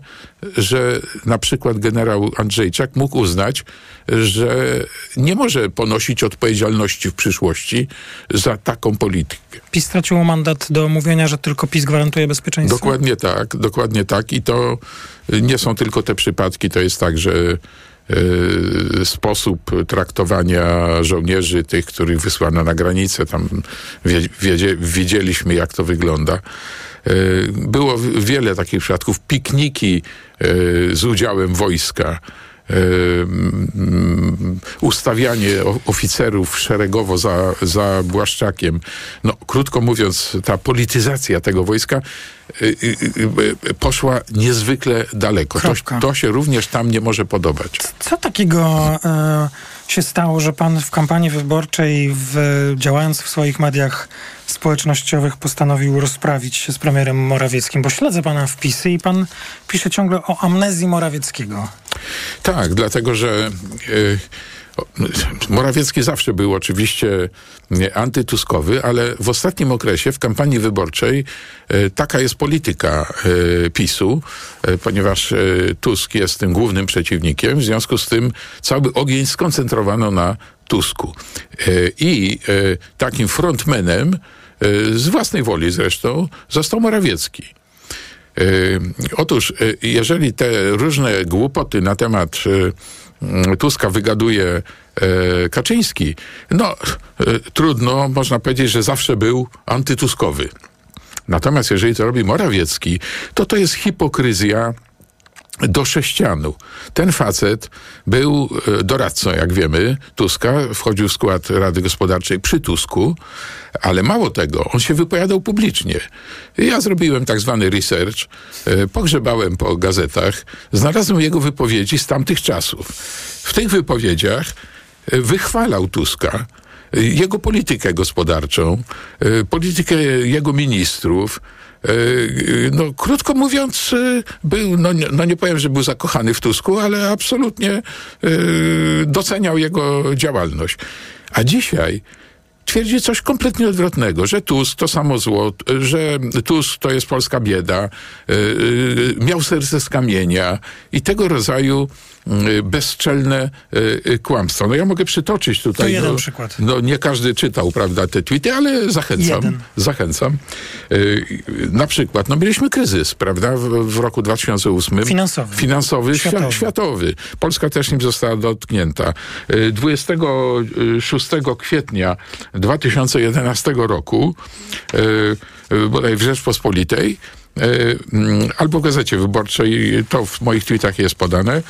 że na przykład generał Andrzejczak mógł uznać, że nie może ponosić odpowiedzialności w przyszłości za taką politykę. PiS straciło mandat do mówienia, że tylko PiS gwarantuje bezpieczeństwo? Dokładnie tak, dokładnie tak. I to nie są tylko te przypadki, to jest tak, że sposób traktowania żołnierzy, tych, których wysłano na granicę, tam wie, wiedzie, widzieliśmy, jak to wygląda. Y, Było wiele takich przypadków. Pikniki y, z udziałem wojska. y, mm, ustawianie oficerów szeregowo za, za Błaszczakiem. No, krótko mówiąc, ta polityzacja tego wojska y, y, y, y, poszła niezwykle daleko. To, to się również tam nie może podobać. Co takiego e, się stało, że pan w kampanii wyborczej, w, działając w swoich mediach społecznościowych, postanowił rozprawić się z premierem Morawieckim? Bo śledzę pana wpisy i pan pisze ciągle o amnezji Morawieckiego. Tak, dlatego że y, o, Morawiecki zawsze był oczywiście antytuskowy, ale w ostatnim okresie w kampanii wyborczej y, taka jest polityka y, PiSu, y, ponieważ Tusk jest tym głównym przeciwnikiem, w związku z tym cały ogień skoncentrowano na Tusku. I takim frontmanem, y, z własnej woli zresztą, został Morawiecki. Otóż, jeżeli te różne głupoty na temat Tuska wygaduje y, Kaczyński, no y, trudno, można powiedzieć, że zawsze był antytuskowy. Natomiast jeżeli to robi Morawiecki, to to jest hipokryzja do sześcianu. Ten facet był e, doradcą, jak wiemy, Tuska, wchodził w skład Rady Gospodarczej przy Tusku, ale mało tego, on się wypowiadał publicznie. Ja zrobiłem tak zwany research, e, pogrzebałem po gazetach, znalazłem jego wypowiedzi z tamtych czasów. W tych wypowiedziach e, wychwalał Tuska, jego politykę gospodarczą, politykę jego ministrów, no, krótko mówiąc, był, no, no nie powiem, że był zakochany w Tusku, ale absolutnie e, doceniał jego działalność. A dzisiaj twierdzi coś kompletnie odwrotnego, że Tusk to samo zło, że Tusk to jest polska bieda, e, e, miał serce z kamienia i tego rodzaju e, bezczelne kłamstwo. No ja mogę przytoczyć tutaj. To jeden no, przykład. No nie każdy czytał, prawda, te tweety, ale zachęcam. Jeden. Zachęcam. Y, Na przykład, no mieliśmy kryzys, prawda, w, w roku 2008. Finansowy. Finansowy, światowy. Światowy. Polska też nim została dotknięta. Y, 26 kwietnia 2011 roku, y, y, bodaj w Rzeczpospolitej, mm, albo w Gazecie Wyborczej, to w moich tweetach jest podane,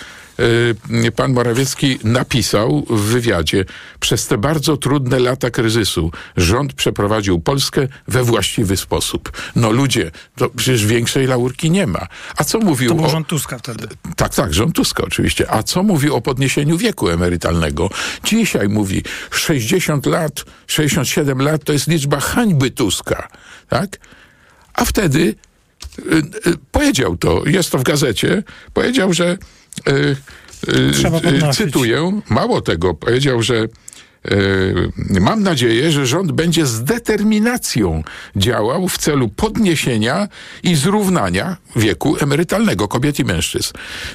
pan Morawiecki napisał w wywiadzie, przez te bardzo trudne lata kryzysu rząd przeprowadził Polskę we właściwy sposób. No ludzie, to przecież większej laurki nie ma. A co mówił To był o... rząd Tuska wtedy. Tak, tak, rząd Tuska oczywiście. A co mówi o podniesieniu wieku emerytalnego? Dzisiaj mówi 60 lat, 67 lat to jest liczba hańby Tuska, tak? A wtedy y, y, powiedział to, jest to w gazecie, powiedział, że Trzeba y, podnosić. cytuję, mało tego, powiedział, że Mam nadzieję, że rząd będzie z determinacją działał w celu podniesienia i zrównania wieku emerytalnego kobiet i mężczyzn.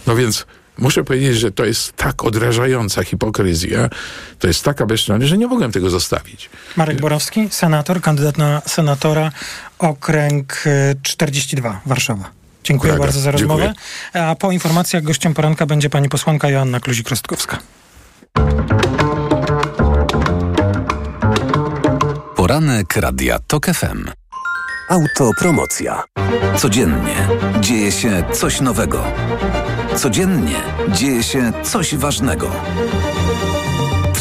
No więc muszę powiedzieć, że to jest tak odrażająca hipokryzja, to jest taka bezczelność, że nie mogłem tego zostawić. Marek Borowski, senator, kandydat na senatora, okręg y, 42, Warszawa. Dziękuję bardzo za rozmowę. Dziękuję. A po informacjach gościem poranka będzie pani posłanka Joanna Kluzik-Rostkowska. Poranek Radia TOK FM. Autopromocja. Codziennie dzieje się coś nowego. Codziennie dzieje się coś ważnego.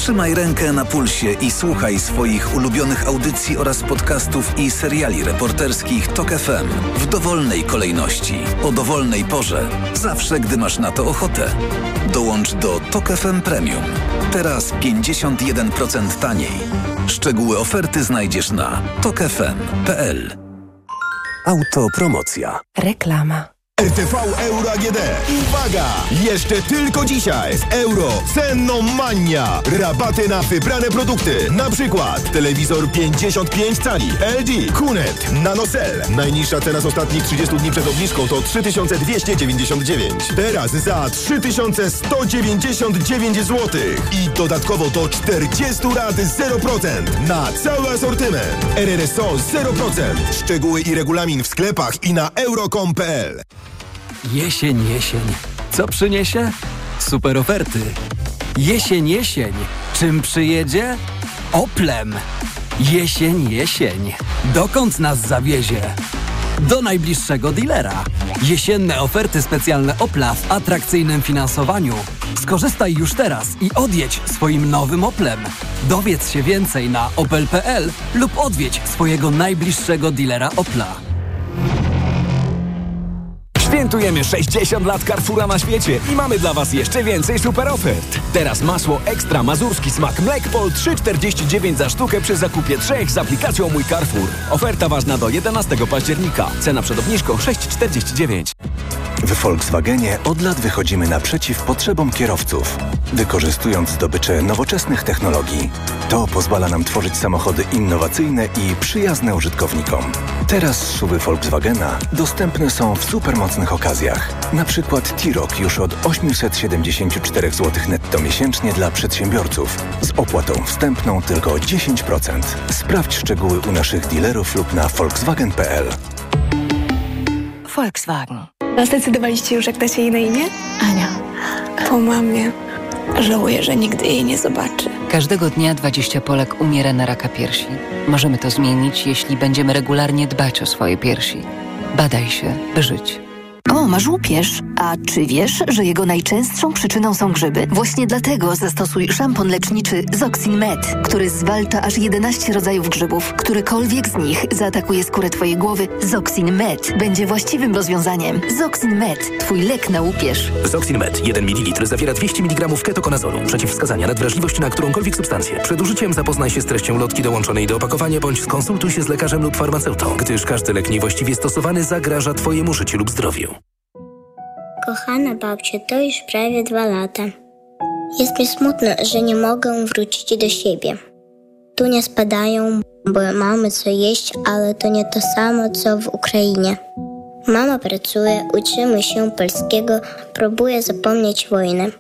Trzymaj rękę na pulsie i słuchaj swoich ulubionych audycji oraz podcastów i seriali reporterskich TOK FM w dowolnej kolejności, o dowolnej porze, zawsze gdy masz na to ochotę. Dołącz do TOK FM Premium. Teraz 51% taniej. Szczegóły oferty znajdziesz na tokefm.pl. Autopromocja. Reklama. RTV Euro AGD. Uwaga! Jeszcze tylko dzisiaj z Euro Cenomania. Rabaty na wybrane produkty. Na przykład telewizor 55 cali LG Kunet NanoCell. Najniższa cena z ostatnich 30 dni przed obniżką to 3299. Teraz za 3199 zł. I dodatkowo do 40 lat 0% na cały asortyment. RRSO 0%. Szczegóły i regulamin w sklepach i na euro.com.pl. Jesień, jesień. Co przyniesie? Super oferty. Jesień, jesień. Czym przyjedzie? Oplem. Jesień, jesień. Dokąd nas zawiezie? Do najbliższego dealera. Jesienne oferty specjalne Opla w atrakcyjnym finansowaniu. Skorzystaj już teraz i odjedź swoim nowym Oplem. Dowiedz się więcej na opel.pl lub odwiedź swojego najbliższego dealera Opla. Świętujemy 60 lat Carrefoura na świecie i mamy dla Was jeszcze więcej super ofert. Teraz masło ekstra mazurski smak Mlekpol 3,49 za sztukę przy zakupie trzech z aplikacją Mój Carrefour. Oferta ważna do 11 października. Cena przed obniżką 6,49. W Volkswagenie od lat wychodzimy naprzeciw potrzebom kierowców, wykorzystując zdobycze nowoczesnych technologii. To pozwala nam tworzyć samochody innowacyjne i przyjazne użytkownikom. Teraz SUVy Volkswagena dostępne są w supermocnych okazjach. Na przykład T-Roc już od 874 zł netto miesięcznie dla przedsiębiorców z opłatą wstępną tylko 10%. Sprawdź szczegóły u naszych dealerów lub na volkswagen.pl. Volkswagen. A zdecydowaliście już, jak dacie jej na imię? Ania. Po mamie. Żałuję, że nigdy jej nie zobaczy. Każdego dnia 20 Polek umiera na raka piersi. Możemy to zmienić, jeśli będziemy regularnie dbać o swoje piersi. Badaj się, by żyć. O, masz łupież. A czy wiesz, że jego najczęstszą przyczyną są grzyby? Właśnie dlatego zastosuj szampon leczniczy Zoxin Med, który zwalcza aż 11 rodzajów grzybów. Którykolwiek z nich zaatakuje skórę twojej głowy, Zoxin Med będzie właściwym rozwiązaniem. Zoxin Med, twój lek na łupież. Zoxin Med 1 ml zawiera 200 mg ketokonazolu. Przeciwwskazania nadwrażliwość na którąkolwiek substancję. Przed użyciem zapoznaj się z treścią lotki dołączonej do opakowania bądź skonsultuj się z lekarzem lub farmaceutą, gdyż każdy lek niewłaściwie stosowany zagraża twojemu życiu lub zdrowiu. Kochana babciu, to już prawie dwa lata. Jest mi smutno, że nie mogę wrócić do siebie. Tu nie spadają, bo mamy co jeść, ale to nie to samo, co w Ukrainie. Mama pracuje, uczymy się polskiego, próbuje zapomnieć wojnę.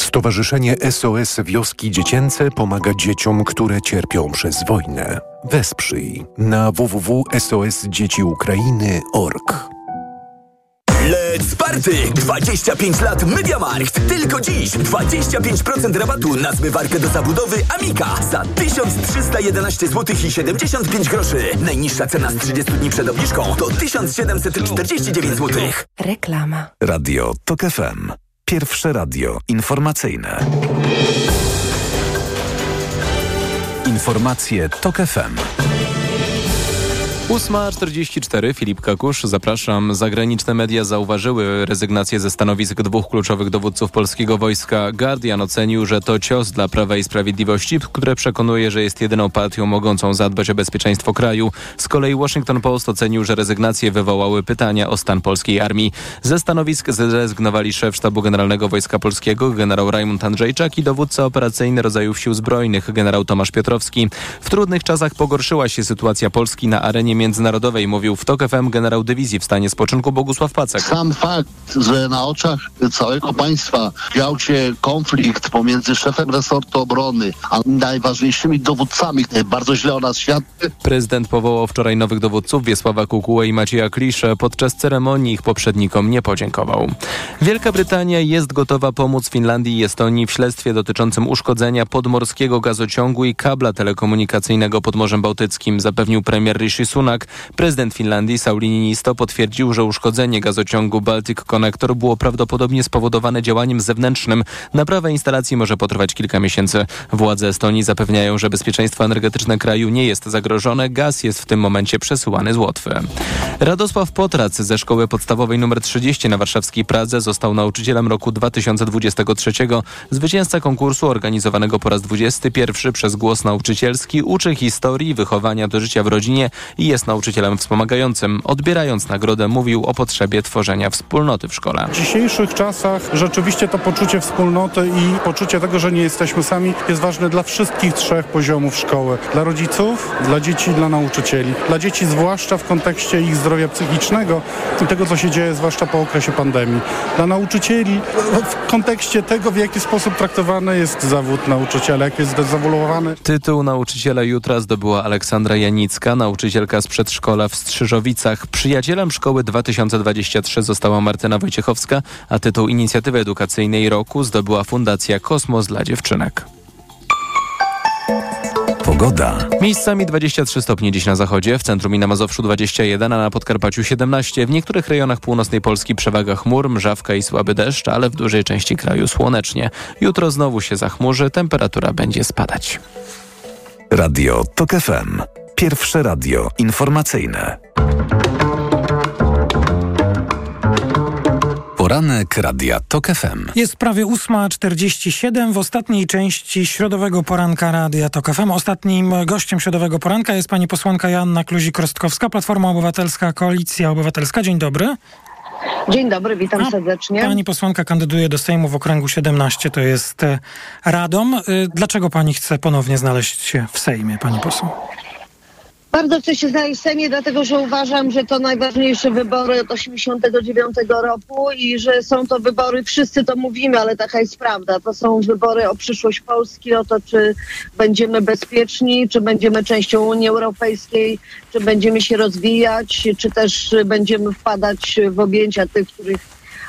Stowarzyszenie SOS Wioski Dziecięce pomaga dzieciom, które cierpią przez wojnę. Wesprzyj na www.sosdzieciukrainy.org. Let's party! 25 lat Mediamarkt! Tylko dziś 25% rabatu na zmywarkę do zabudowy Amika za 1311 zł i 75 groszy. Najniższa cena z 30 dni przed obniżką to 1749 zł. Reklama. Radio TOK FM. Pierwsze radio informacyjne. Informacje TOK FM. 8.44, Filip Kakusz, zapraszam. Zagraniczne media zauważyły rezygnację ze stanowisk dwóch kluczowych dowódców polskiego wojska. Guardian ocenił, że to cios dla Prawa i Sprawiedliwości, które przekonuje, że jest jedyną partią mogącą zadbać o bezpieczeństwo kraju. Z kolei Washington Post ocenił, że rezygnacje wywołały pytania o stan polskiej armii. Ze stanowisk zrezygnowali szef Sztabu Generalnego Wojska Polskiego, generał Rajmund Andrzejczak i dowódca operacyjny rodzajów sił zbrojnych, generał Tomasz Piotrowski. W trudnych czasach pogorszyła się sytuacja Polski na arenie międzynarodowej, mówił w TOK FM generał dywizji w stanie spoczynku Bogusław Pacek. Sam fakt, że na oczach całego państwa dział się konflikt pomiędzy szefem resortu obrony a najważniejszymi dowódcami bardzo źle o nas świadczy. Prezydent powołał wczoraj nowych dowódców Wiesława Kukułę i Macieja Kliszę. Podczas ceremonii ich poprzednikom nie podziękował. Wielka Brytania jest gotowa pomóc Finlandii i Estonii w śledztwie dotyczącym uszkodzenia podmorskiego gazociągu i kabla telekomunikacyjnego pod Morzem Bałtyckim, zapewnił premier Rishi Sunak. Prezydent Finlandii Sauli Niinisto potwierdził, że uszkodzenie gazociągu Baltic Connector było prawdopodobnie spowodowane działaniem zewnętrznym. Naprawa instalacji może potrwać kilka miesięcy. Władze Estonii zapewniają, że bezpieczeństwo energetyczne kraju nie jest zagrożone. Gaz jest w tym momencie przesyłany z Łotwy. Radosław Potrac ze szkoły podstawowej nr 30 na warszawskiej Pradze został nauczycielem roku 2023. Zwycięzca konkursu organizowanego po raz 21 przez Głos Nauczycielski uczy historii wychowania do życia w rodzinie i jest nauczycielem wspomagającym. Odbierając nagrodę mówił o potrzebie tworzenia wspólnoty w szkole. W dzisiejszych czasach rzeczywiście to poczucie wspólnoty i poczucie tego, że nie jesteśmy sami jest ważne dla wszystkich trzech poziomów szkoły. Dla rodziców, dla dzieci i dla nauczycieli. Dla dzieci zwłaszcza w kontekście ich zdrowia psychicznego i tego, co się dzieje zwłaszcza po okresie pandemii. Dla nauczycieli w kontekście tego, w jaki sposób traktowany jest zawód nauczyciela, jak jest zdezawoluowany. Tytuł nauczyciela jutra zdobyła Aleksandra Janicka, nauczycielka z przedszkola w Strzyżowicach. Przyjacielem szkoły 2023 została Martyna Wojciechowska, a tytuł inicjatywy edukacyjnej roku zdobyła Fundacja Kosmos dla dziewczynek. Pogoda. Miejscami 23 stopnie dziś na zachodzie, w centrum i na Mazowszu 21, a na Podkarpaciu 17. W niektórych rejonach północnej Polski przewaga chmur, mrzawka i słaby deszcz, ale w dużej części kraju słonecznie. Jutro znowu się zachmurzy, temperatura będzie spadać. Radio TOK FM. Pierwsze radio informacyjne. Poranek Radia TOK FM. Jest prawie 8.47 w ostatniej części środowego poranka Radia TOK FM. Ostatnim gościem środowego poranka jest pani posłanka Joanna Kluzik-Rostkowska, Platforma Obywatelska, Koalicja Obywatelska. Dzień dobry. Dzień dobry, witam A serdecznie. Pani posłanka kandyduje do Sejmu w okręgu 17, to jest e, Radom. E, dlaczego pani chce ponownie znaleźć się w Sejmie, pani poseł? Bardzo chcę się znaleźć w Sejmie, dlatego że uważam, że to najważniejsze wybory od 89 roku i że są to wybory, wszyscy to mówimy, ale taka jest prawda. To są wybory o przyszłość Polski, o to, czy będziemy bezpieczni, czy będziemy częścią Unii Europejskiej, czy będziemy się rozwijać, czy też będziemy wpadać w objęcia tych, których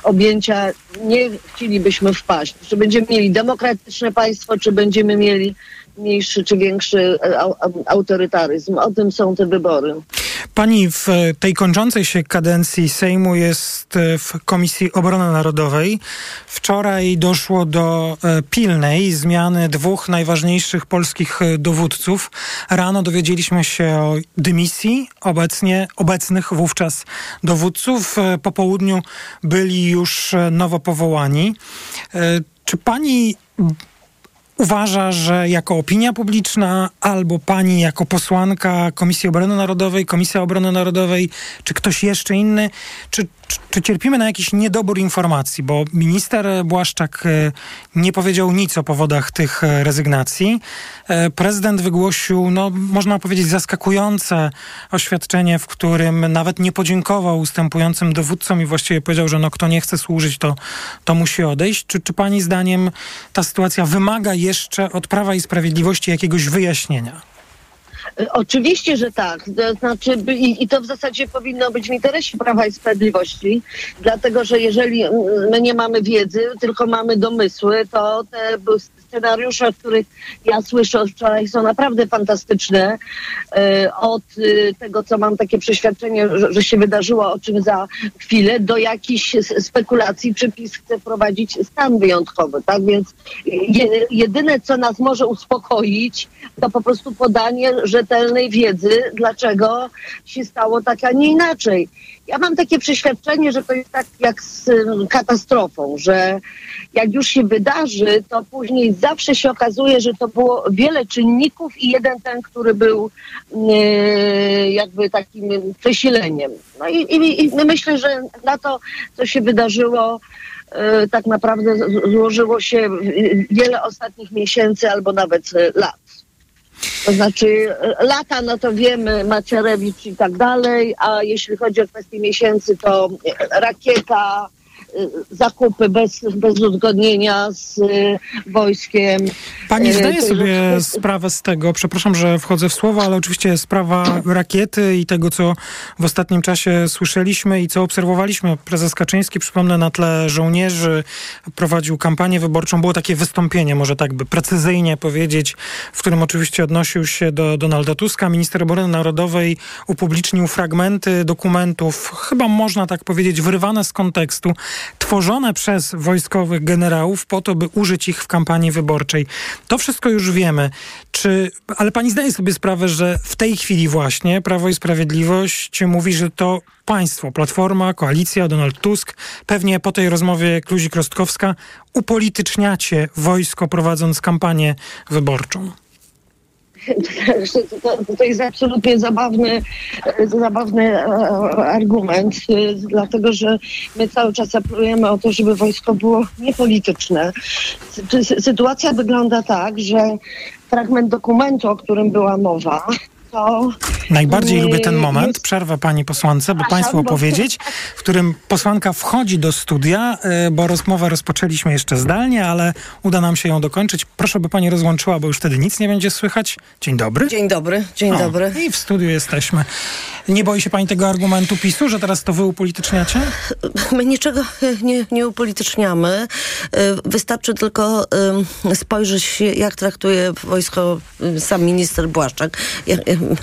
objęcia nie chcielibyśmy wpaść. Czy będziemy mieli demokratyczne państwo, czy będziemy mieli mniejszy czy większy autorytaryzm. O tym są te wybory. Pani w tej kończącej się kadencji Sejmu jest w Komisji Obrony Narodowej. Wczoraj doszło do e, pilnej zmiany dwóch najważniejszych polskich dowódców. Rano dowiedzieliśmy się o dymisji obecnie, obecnych wówczas dowódców. E, po południu byli już nowo powołani. E, czy pani uważa, że jako opinia publiczna albo pani jako posłanka Komisji Obrony Narodowej, Komisja Obrony Narodowej, czy ktoś jeszcze inny, czy, czy, cierpimy na jakiś niedobór informacji? Bo minister Błaszczak e, nie powiedział nic o powodach tych e, rezygnacji. E, prezydent wygłosił, no, można powiedzieć, zaskakujące oświadczenie, w którym nawet nie podziękował ustępującym dowódcom i właściwie powiedział, że no, kto nie chce służyć, to, to musi odejść. Czy, czy pani zdaniem ta sytuacja wymaga jeszcze od Prawa i Sprawiedliwości jakiegoś wyjaśnienia? Oczywiście, że tak. To znaczy, i, i, to w zasadzie powinno być w interesie Prawa i Sprawiedliwości, dlatego że jeżeli my nie mamy wiedzy, tylko mamy domysły, to te scenariusze, o których ja słyszę od wczoraj, są naprawdę fantastyczne. E, od e, tego, co mam takie przeświadczenie, że, że się wydarzyło, o czym za chwilę, do jakichś spekulacji, czy PiS chce wprowadzić stan wyjątkowy. Tak więc jedyne, co nas może uspokoić, to po prostu podanie rzetelnej wiedzy, dlaczego się stało tak, a nie inaczej. Ja mam takie przeświadczenie, że to jest tak jak z katastrofą, że jak już się wydarzy, to później zawsze się okazuje, że to było wiele czynników i jeden ten, który był yy, jakby takim przesileniem. No i, i, i myślę, że na to, co się wydarzyło, yy, tak naprawdę złożyło się wiele ostatnich miesięcy albo nawet lat. To znaczy lata, no to wiemy, Macierewicz i tak dalej, a jeśli chodzi o kwestię miesięcy, to rakieta, Y, zakupy bez, bez uzgodnienia z y, wojskiem. Pani y, zdaje sobie sprawę z tego, przepraszam, że wchodzę w słowo, ale oczywiście sprawa rakiety i tego, co w ostatnim czasie słyszeliśmy i co obserwowaliśmy. Prezes Kaczyński, przypomnę, na tle żołnierzy prowadził kampanię wyborczą. Było takie wystąpienie, może tak by precyzyjnie powiedzieć, w którym oczywiście odnosił się do Donalda Tuska. Minister Obrony Narodowej upublicznił fragmenty dokumentów, chyba można tak powiedzieć, wyrywane z kontekstu, tworzone przez wojskowych generałów po to, by użyć ich w kampanii wyborczej. To wszystko już wiemy. Czy, ale pani zdaje sobie sprawę, że w tej chwili właśnie Prawo i Sprawiedliwość mówi, że to państwo, Platforma, Koalicja, Donald Tusk, pewnie po tej rozmowie Kluzik-Rostkowska upolityczniacie wojsko prowadząc kampanię wyborczą. To, to jest absolutnie zabawny, zabawny e, argument, e, dlatego że my cały czas apelujemy o to, żeby wojsko było niepolityczne. Sytuacja wygląda tak, że fragment dokumentu, o którym była mowa, to Najbardziej nie, lubię ten moment, jest... przerwę pani posłance, by państwu opowiedzieć, w którym posłanka wchodzi do studia, e, bo rozmowę rozpoczęliśmy jeszcze zdalnie, ale uda nam się ją dokończyć. Proszę, by pani rozłączyła, bo już wtedy nic nie będzie słychać. Dzień dobry. Dzień dobry, dzień o, dobry. I w studiu jesteśmy. Nie boi się pani tego argumentu PiSu, że teraz to wy upolityczniacie? My niczego nie, nie upolityczniamy. E, wystarczy tylko spojrzeć, jak traktuje wojsko sam minister Błaszczak,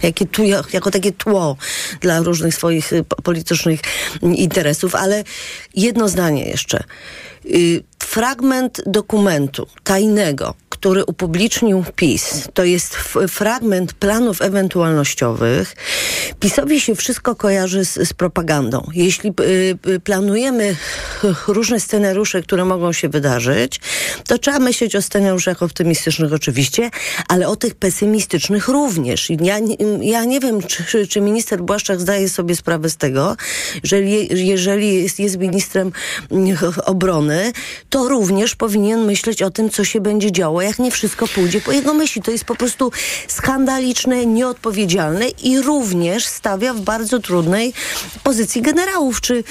jakie tu jako takie tło dla różnych swoich y, politycznych interesów, ale jedno zdanie jeszcze. Fragment dokumentu tajnego, który upublicznił PiS, to jest fragment planów ewentualnościowych. PiSowi się wszystko kojarzy z, z propagandą. Jeśli y, y, planujemy różne scenariusze, które mogą się wydarzyć, to trzeba myśleć o scenariuszach optymistycznych oczywiście, ale o tych pesymistycznych również. Ja, ja nie wiem, czy, czy minister Błaszczak zdaje sobie sprawę z tego, że jeżeli jest, jest ministrem obrony, to również powinien myśleć o tym, co się będzie działo, jak nie wszystko pójdzie po jego myśli. To jest po prostu skandaliczne, nieodpowiedzialne i również stawia w bardzo trudnej pozycji generałów, czy,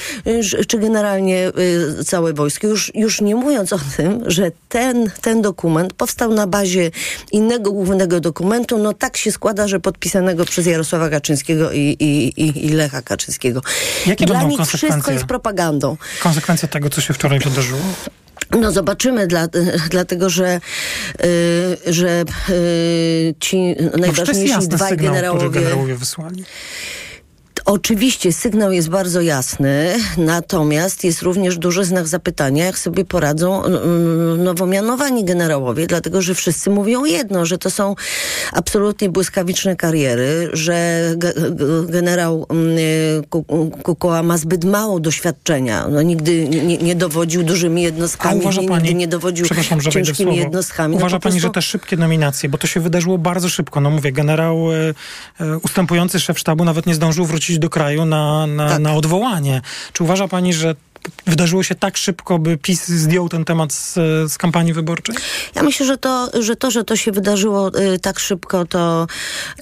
czy generalnie y, całe wojsko. Już, już nie mówiąc o tym, że ten, ten dokument powstał na bazie innego głównego dokumentu, no tak się składa, że podpisanego przez Jarosława Kaczyńskiego i, i, i, i Lecha Kaczyńskiego. Jakie Dla będą nich wszystko jest propagandą. Konsekwencje tego, co się wczoraj wydarzyło? No zobaczymy, dla, dlatego że, yy, że yy, ci najważniejsi dwaj generałowie... generałowie wysłali. Oczywiście sygnał jest bardzo jasny, natomiast jest również duży znak zapytania, jak sobie poradzą mm, nowo mianowani generałowie, dlatego że wszyscy mówią jedno, że to są absolutnie błyskawiczne kariery, że generał mm, Kukoła ma zbyt mało doświadczenia. No, nigdy nie, nie dowodził dużymi jednostkami, nigdy pani, nie dowodził ciężkimi jednostkami. No uważa no, pani, prostu... że te szybkie nominacje, bo to się wydarzyło bardzo szybko. No mówię, generał e, e, ustępujący szef sztabu nawet nie zdążył wrócić do kraju na, na, tak. na odwołanie. Czy uważa pani, że wydarzyło się tak szybko, by PiS zdjął ten temat z, z kampanii wyborczej? Ja myślę, że to, że to, że to się wydarzyło y, tak szybko, to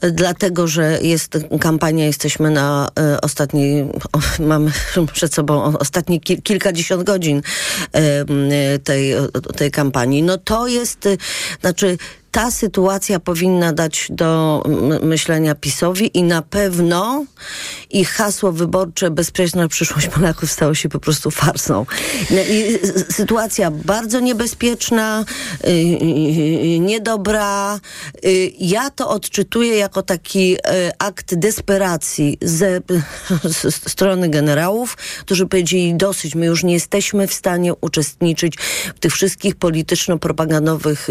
y, dlatego, że jest kampania, jesteśmy na y, ostatniej, mamy przed sobą ostatnie ki, kilkadziesiąt godzin tej, tej kampanii. No to jest, znaczy ta sytuacja powinna dać do myślenia PiSowi i na pewno ich hasło wyborcze bezpieczna przyszłość Polaków stało się po prostu farsą. No I sytuacja bardzo niebezpieczna, y, y, niedobra. Y, ja to odczytuję jako taki akt desperacji ze strony generałów, którzy powiedzieli dosyć, my już nie jesteśmy w stanie uczestniczyć w tych wszystkich polityczno-propagandowych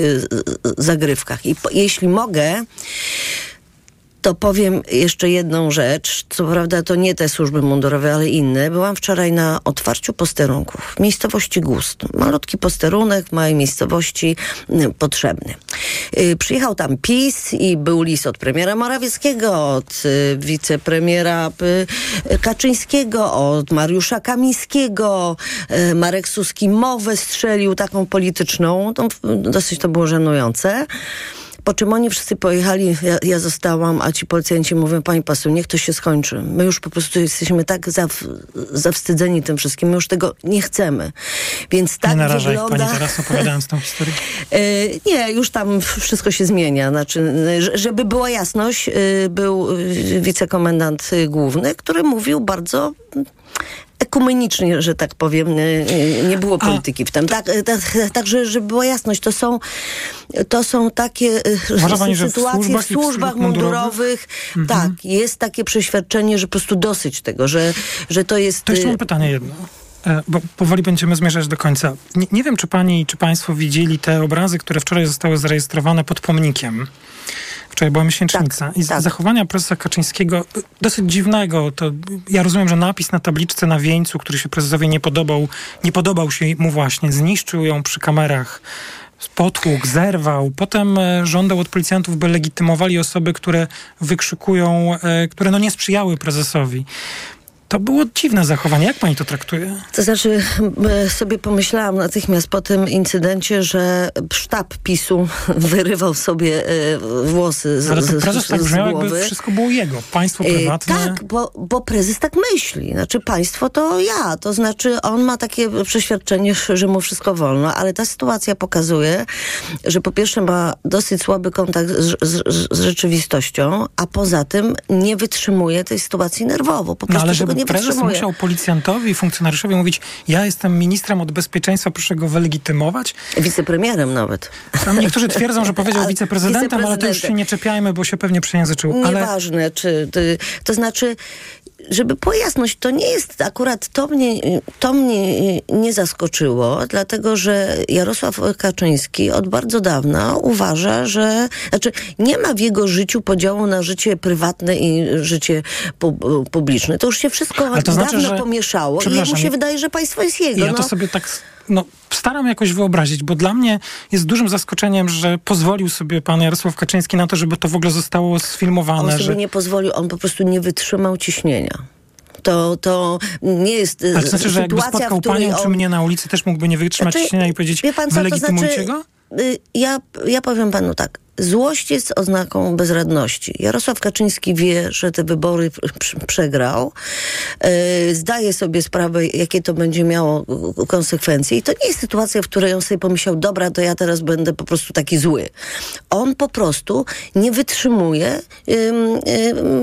zagrywkach I po, jeśli mogę, to powiem jeszcze jedną rzecz. Co prawda to nie te służby mundurowe, ale inne. Byłam wczoraj na otwarciu posterunków w miejscowości Gust. Malutki posterunek w małej miejscowości y, potrzebny. Y, przyjechał tam PiS i był list od premiera Morawieckiego, od y, wicepremiera Kaczyńskiego, od Mariusza Kamińskiego. Marek Suski mowę strzelił taką polityczną. To, dosyć to było żenujące. Po czym oni wszyscy pojechali, ja, ja zostałam, a ci policjanci mówią, pani pasu, niech to się skończy. My już po prostu jesteśmy tak zaw, zawstydzeni tym wszystkim, my już tego nie chcemy. Więc tak nie naraża wygląda... pani teraz opowiadając tą historię? E, nie, już tam wszystko się zmienia. Znaczy, żeby była jasność, e, był wicekomendant główny, który mówił bardzo ekumenicznie, że tak powiem, nie było polityki w tym. Tak, tak, tak, także, żeby była jasność, to są, to są takie pani, sytuacje w służbach, w służbach mundurowych. Mhm. Tak, jest takie przeświadczenie, że po prostu dosyć tego, że, że to jest... To jeszcze mam pytanie jedno e, bo powoli będziemy zmierzać do końca. Nie, nie, wiem, czy pani, czy państwo widzieli te obrazy, które wczoraj zostały zarejestrowane pod pomnikiem Wczoraj była miesięcznica. Tak, I tak. zachowania prezesa Kaczyńskiego dosyć dziwnego. To ja rozumiem, że napis na tabliczce na wieńcu, który się prezesowi nie podobał, nie podobał się mu właśnie, zniszczył ją przy kamerach potłuk, zerwał. Potem e, żądał od policjantów, by legitymowali osoby, które wykrzykują, e, które no nie sprzyjały prezesowi. To było dziwne zachowanie. Jak pani to traktuje? To znaczy, sobie pomyślałam natychmiast po tym incydencie, że sztab PiSu wyrywał sobie e, włosy z, Ale to prezes tak brzmiał, jakby wszystko było jego. Państwo e, prywatne. Tak, bo, bo prezes tak myśli. Znaczy, państwo to ja. To znaczy, on ma takie przeświadczenie, że mu wszystko wolno, ale ta sytuacja pokazuje, że po pierwsze ma dosyć słaby kontakt z, z, z rzeczywistością, a poza tym nie wytrzymuje tej sytuacji nerwowo. Po no, prostu ale żeby nie prezes wytrzymuje. musiał policjantowi funkcjonariuszowi mówić, ja jestem ministrem od bezpieczeństwa, proszę go wylegitymować. Wicepremierem nawet. Tam niektórzy twierdzą, że powiedział wiceprezydentem, ale to już się nie czepiajmy, bo się pewnie przejęzyczył. Ale... Nieważne, czy... To znaczy, żeby była jasność, to nie jest akurat, to mnie, to mnie nie zaskoczyło, dlatego że Jarosław Kaczyński od bardzo dawna uważa, że, znaczy nie ma w jego życiu podziału na życie prywatne i życie pu publiczne. To już się wszystko to znaczy, dawno że, pomieszało i mu się wydaje, że państwo jest jego. Ja no. to sobie tak no, staram jakoś wyobrazić, bo dla mnie jest dużym zaskoczeniem, że pozwolił sobie pan Jarosław Kaczyński na to, żeby to w ogóle zostało sfilmowane. On sobie że... nie pozwolił, on po prostu nie wytrzymał ciśnienia. To, to nie jest Ale to znaczy, że jakby spotkał panią on... czy mnie na ulicy, też mógłby nie wytrzymać znaczy, ciśnienia i powiedzieć, pan co, to znaczy, go? Y, ja, ja powiem panu tak. Złość jest oznaką bezradności. Jarosław Kaczyński wie, że te wybory przegrał. E, zdaje sobie sprawę, jakie to będzie miało konsekwencje. I to nie jest sytuacja, w której on sobie pomyślał, dobra, to ja teraz będę po prostu taki zły. On po prostu nie wytrzymuje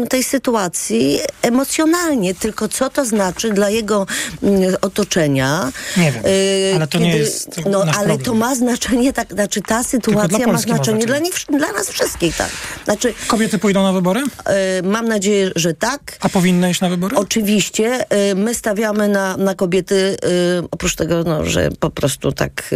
tej sytuacji emocjonalnie. Tylko co to znaczy dla jego mm, otoczenia. Nie wiem, e, ale to kiedy, nie jest No, ale problem. to ma znaczenie, tak, znaczy ta sytuacja ma znaczenie dla nich dla nas wszystkich, tak. Znaczy, Kobiety pójdą na wybory? y, mam nadzieję, że tak. A powinny iść na wybory? Oczywiście. y, My stawiamy na, na kobiety, y, oprócz tego, no, że po prostu tak,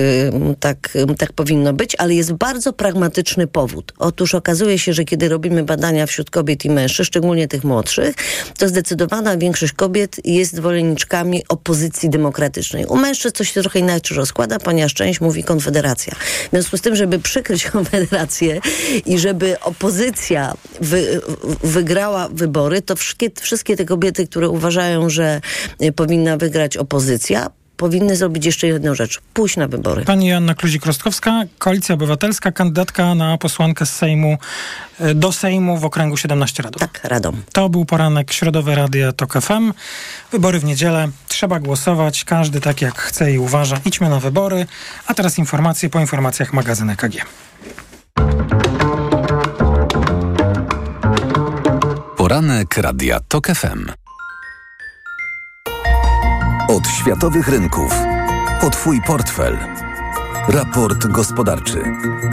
tak, tak powinno być, ale jest bardzo pragmatyczny powód. Otóż okazuje się, że kiedy robimy badania wśród kobiet i mężczyzn, szczególnie tych młodszych, to zdecydowana większość kobiet jest zwolenniczkami opozycji demokratycznej. U mężczyzn to się trochę inaczej rozkłada, ponieważ część mówi konfederacja. W związku z tym, żeby przykryć konfederację i żeby opozycja wy, wygrała wybory, to wszystkie, wszystkie te kobiety, które uważają, że y, powinna wygrać opozycja, powinny zrobić jeszcze jedną rzecz. Pójść na wybory. Pani Joanna Kluzik-Rostkowska, Koalicja Obywatelska, kandydatka na posłankę z Sejmu e, do Sejmu w okręgu 17 radów. Tak, Radom. To był poranek Środowe Radia TOK FM. Wybory w niedzielę. Trzeba głosować. Każdy tak jak chce i uważa. Idźmy na wybory. A teraz informacje po informacjach magazynu EKG. Poranek Radia TOK FM. Od światowych rynków. Po Twój portfel. Raport gospodarczy.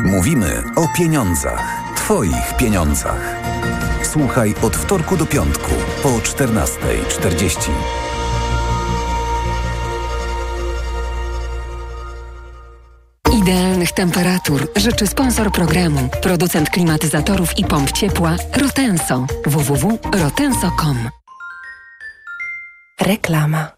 Mówimy o pieniądzach. Twoich pieniądzach. Słuchaj od wtorku do piątku po 14.40. Idealnych temperatur życzy sponsor programu, producent klimatyzatorów i pomp ciepła Rotenso. www.rotenso.com Reklama.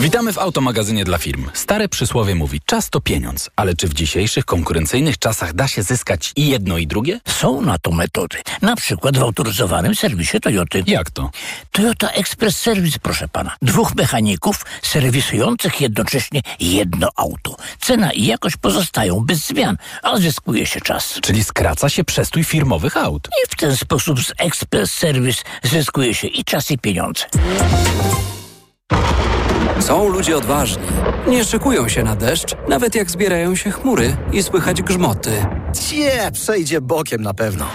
Witamy w automagazynie dla firm. Stare przysłowie mówi, czas to pieniądz, ale czy w dzisiejszych konkurencyjnych czasach da się zyskać i jedno i drugie? Są na to metody. Na przykład w autoryzowanym serwisie Toyoty. Jak to? Toyota Express Service, proszę pana. Dwóch mechaników serwisujących jednocześnie jedno auto. Cena i jakość pozostają bez zmian, a zyskuje się czas. Czyli skraca się przestój firmowych aut. I w ten sposób z Express Service zyskuje się i czas i pieniądze. Są ludzie odważni. Nie szykują się na deszcz, nawet jak zbierają się chmury i słychać grzmoty. Cie, przejdzie bokiem na pewno.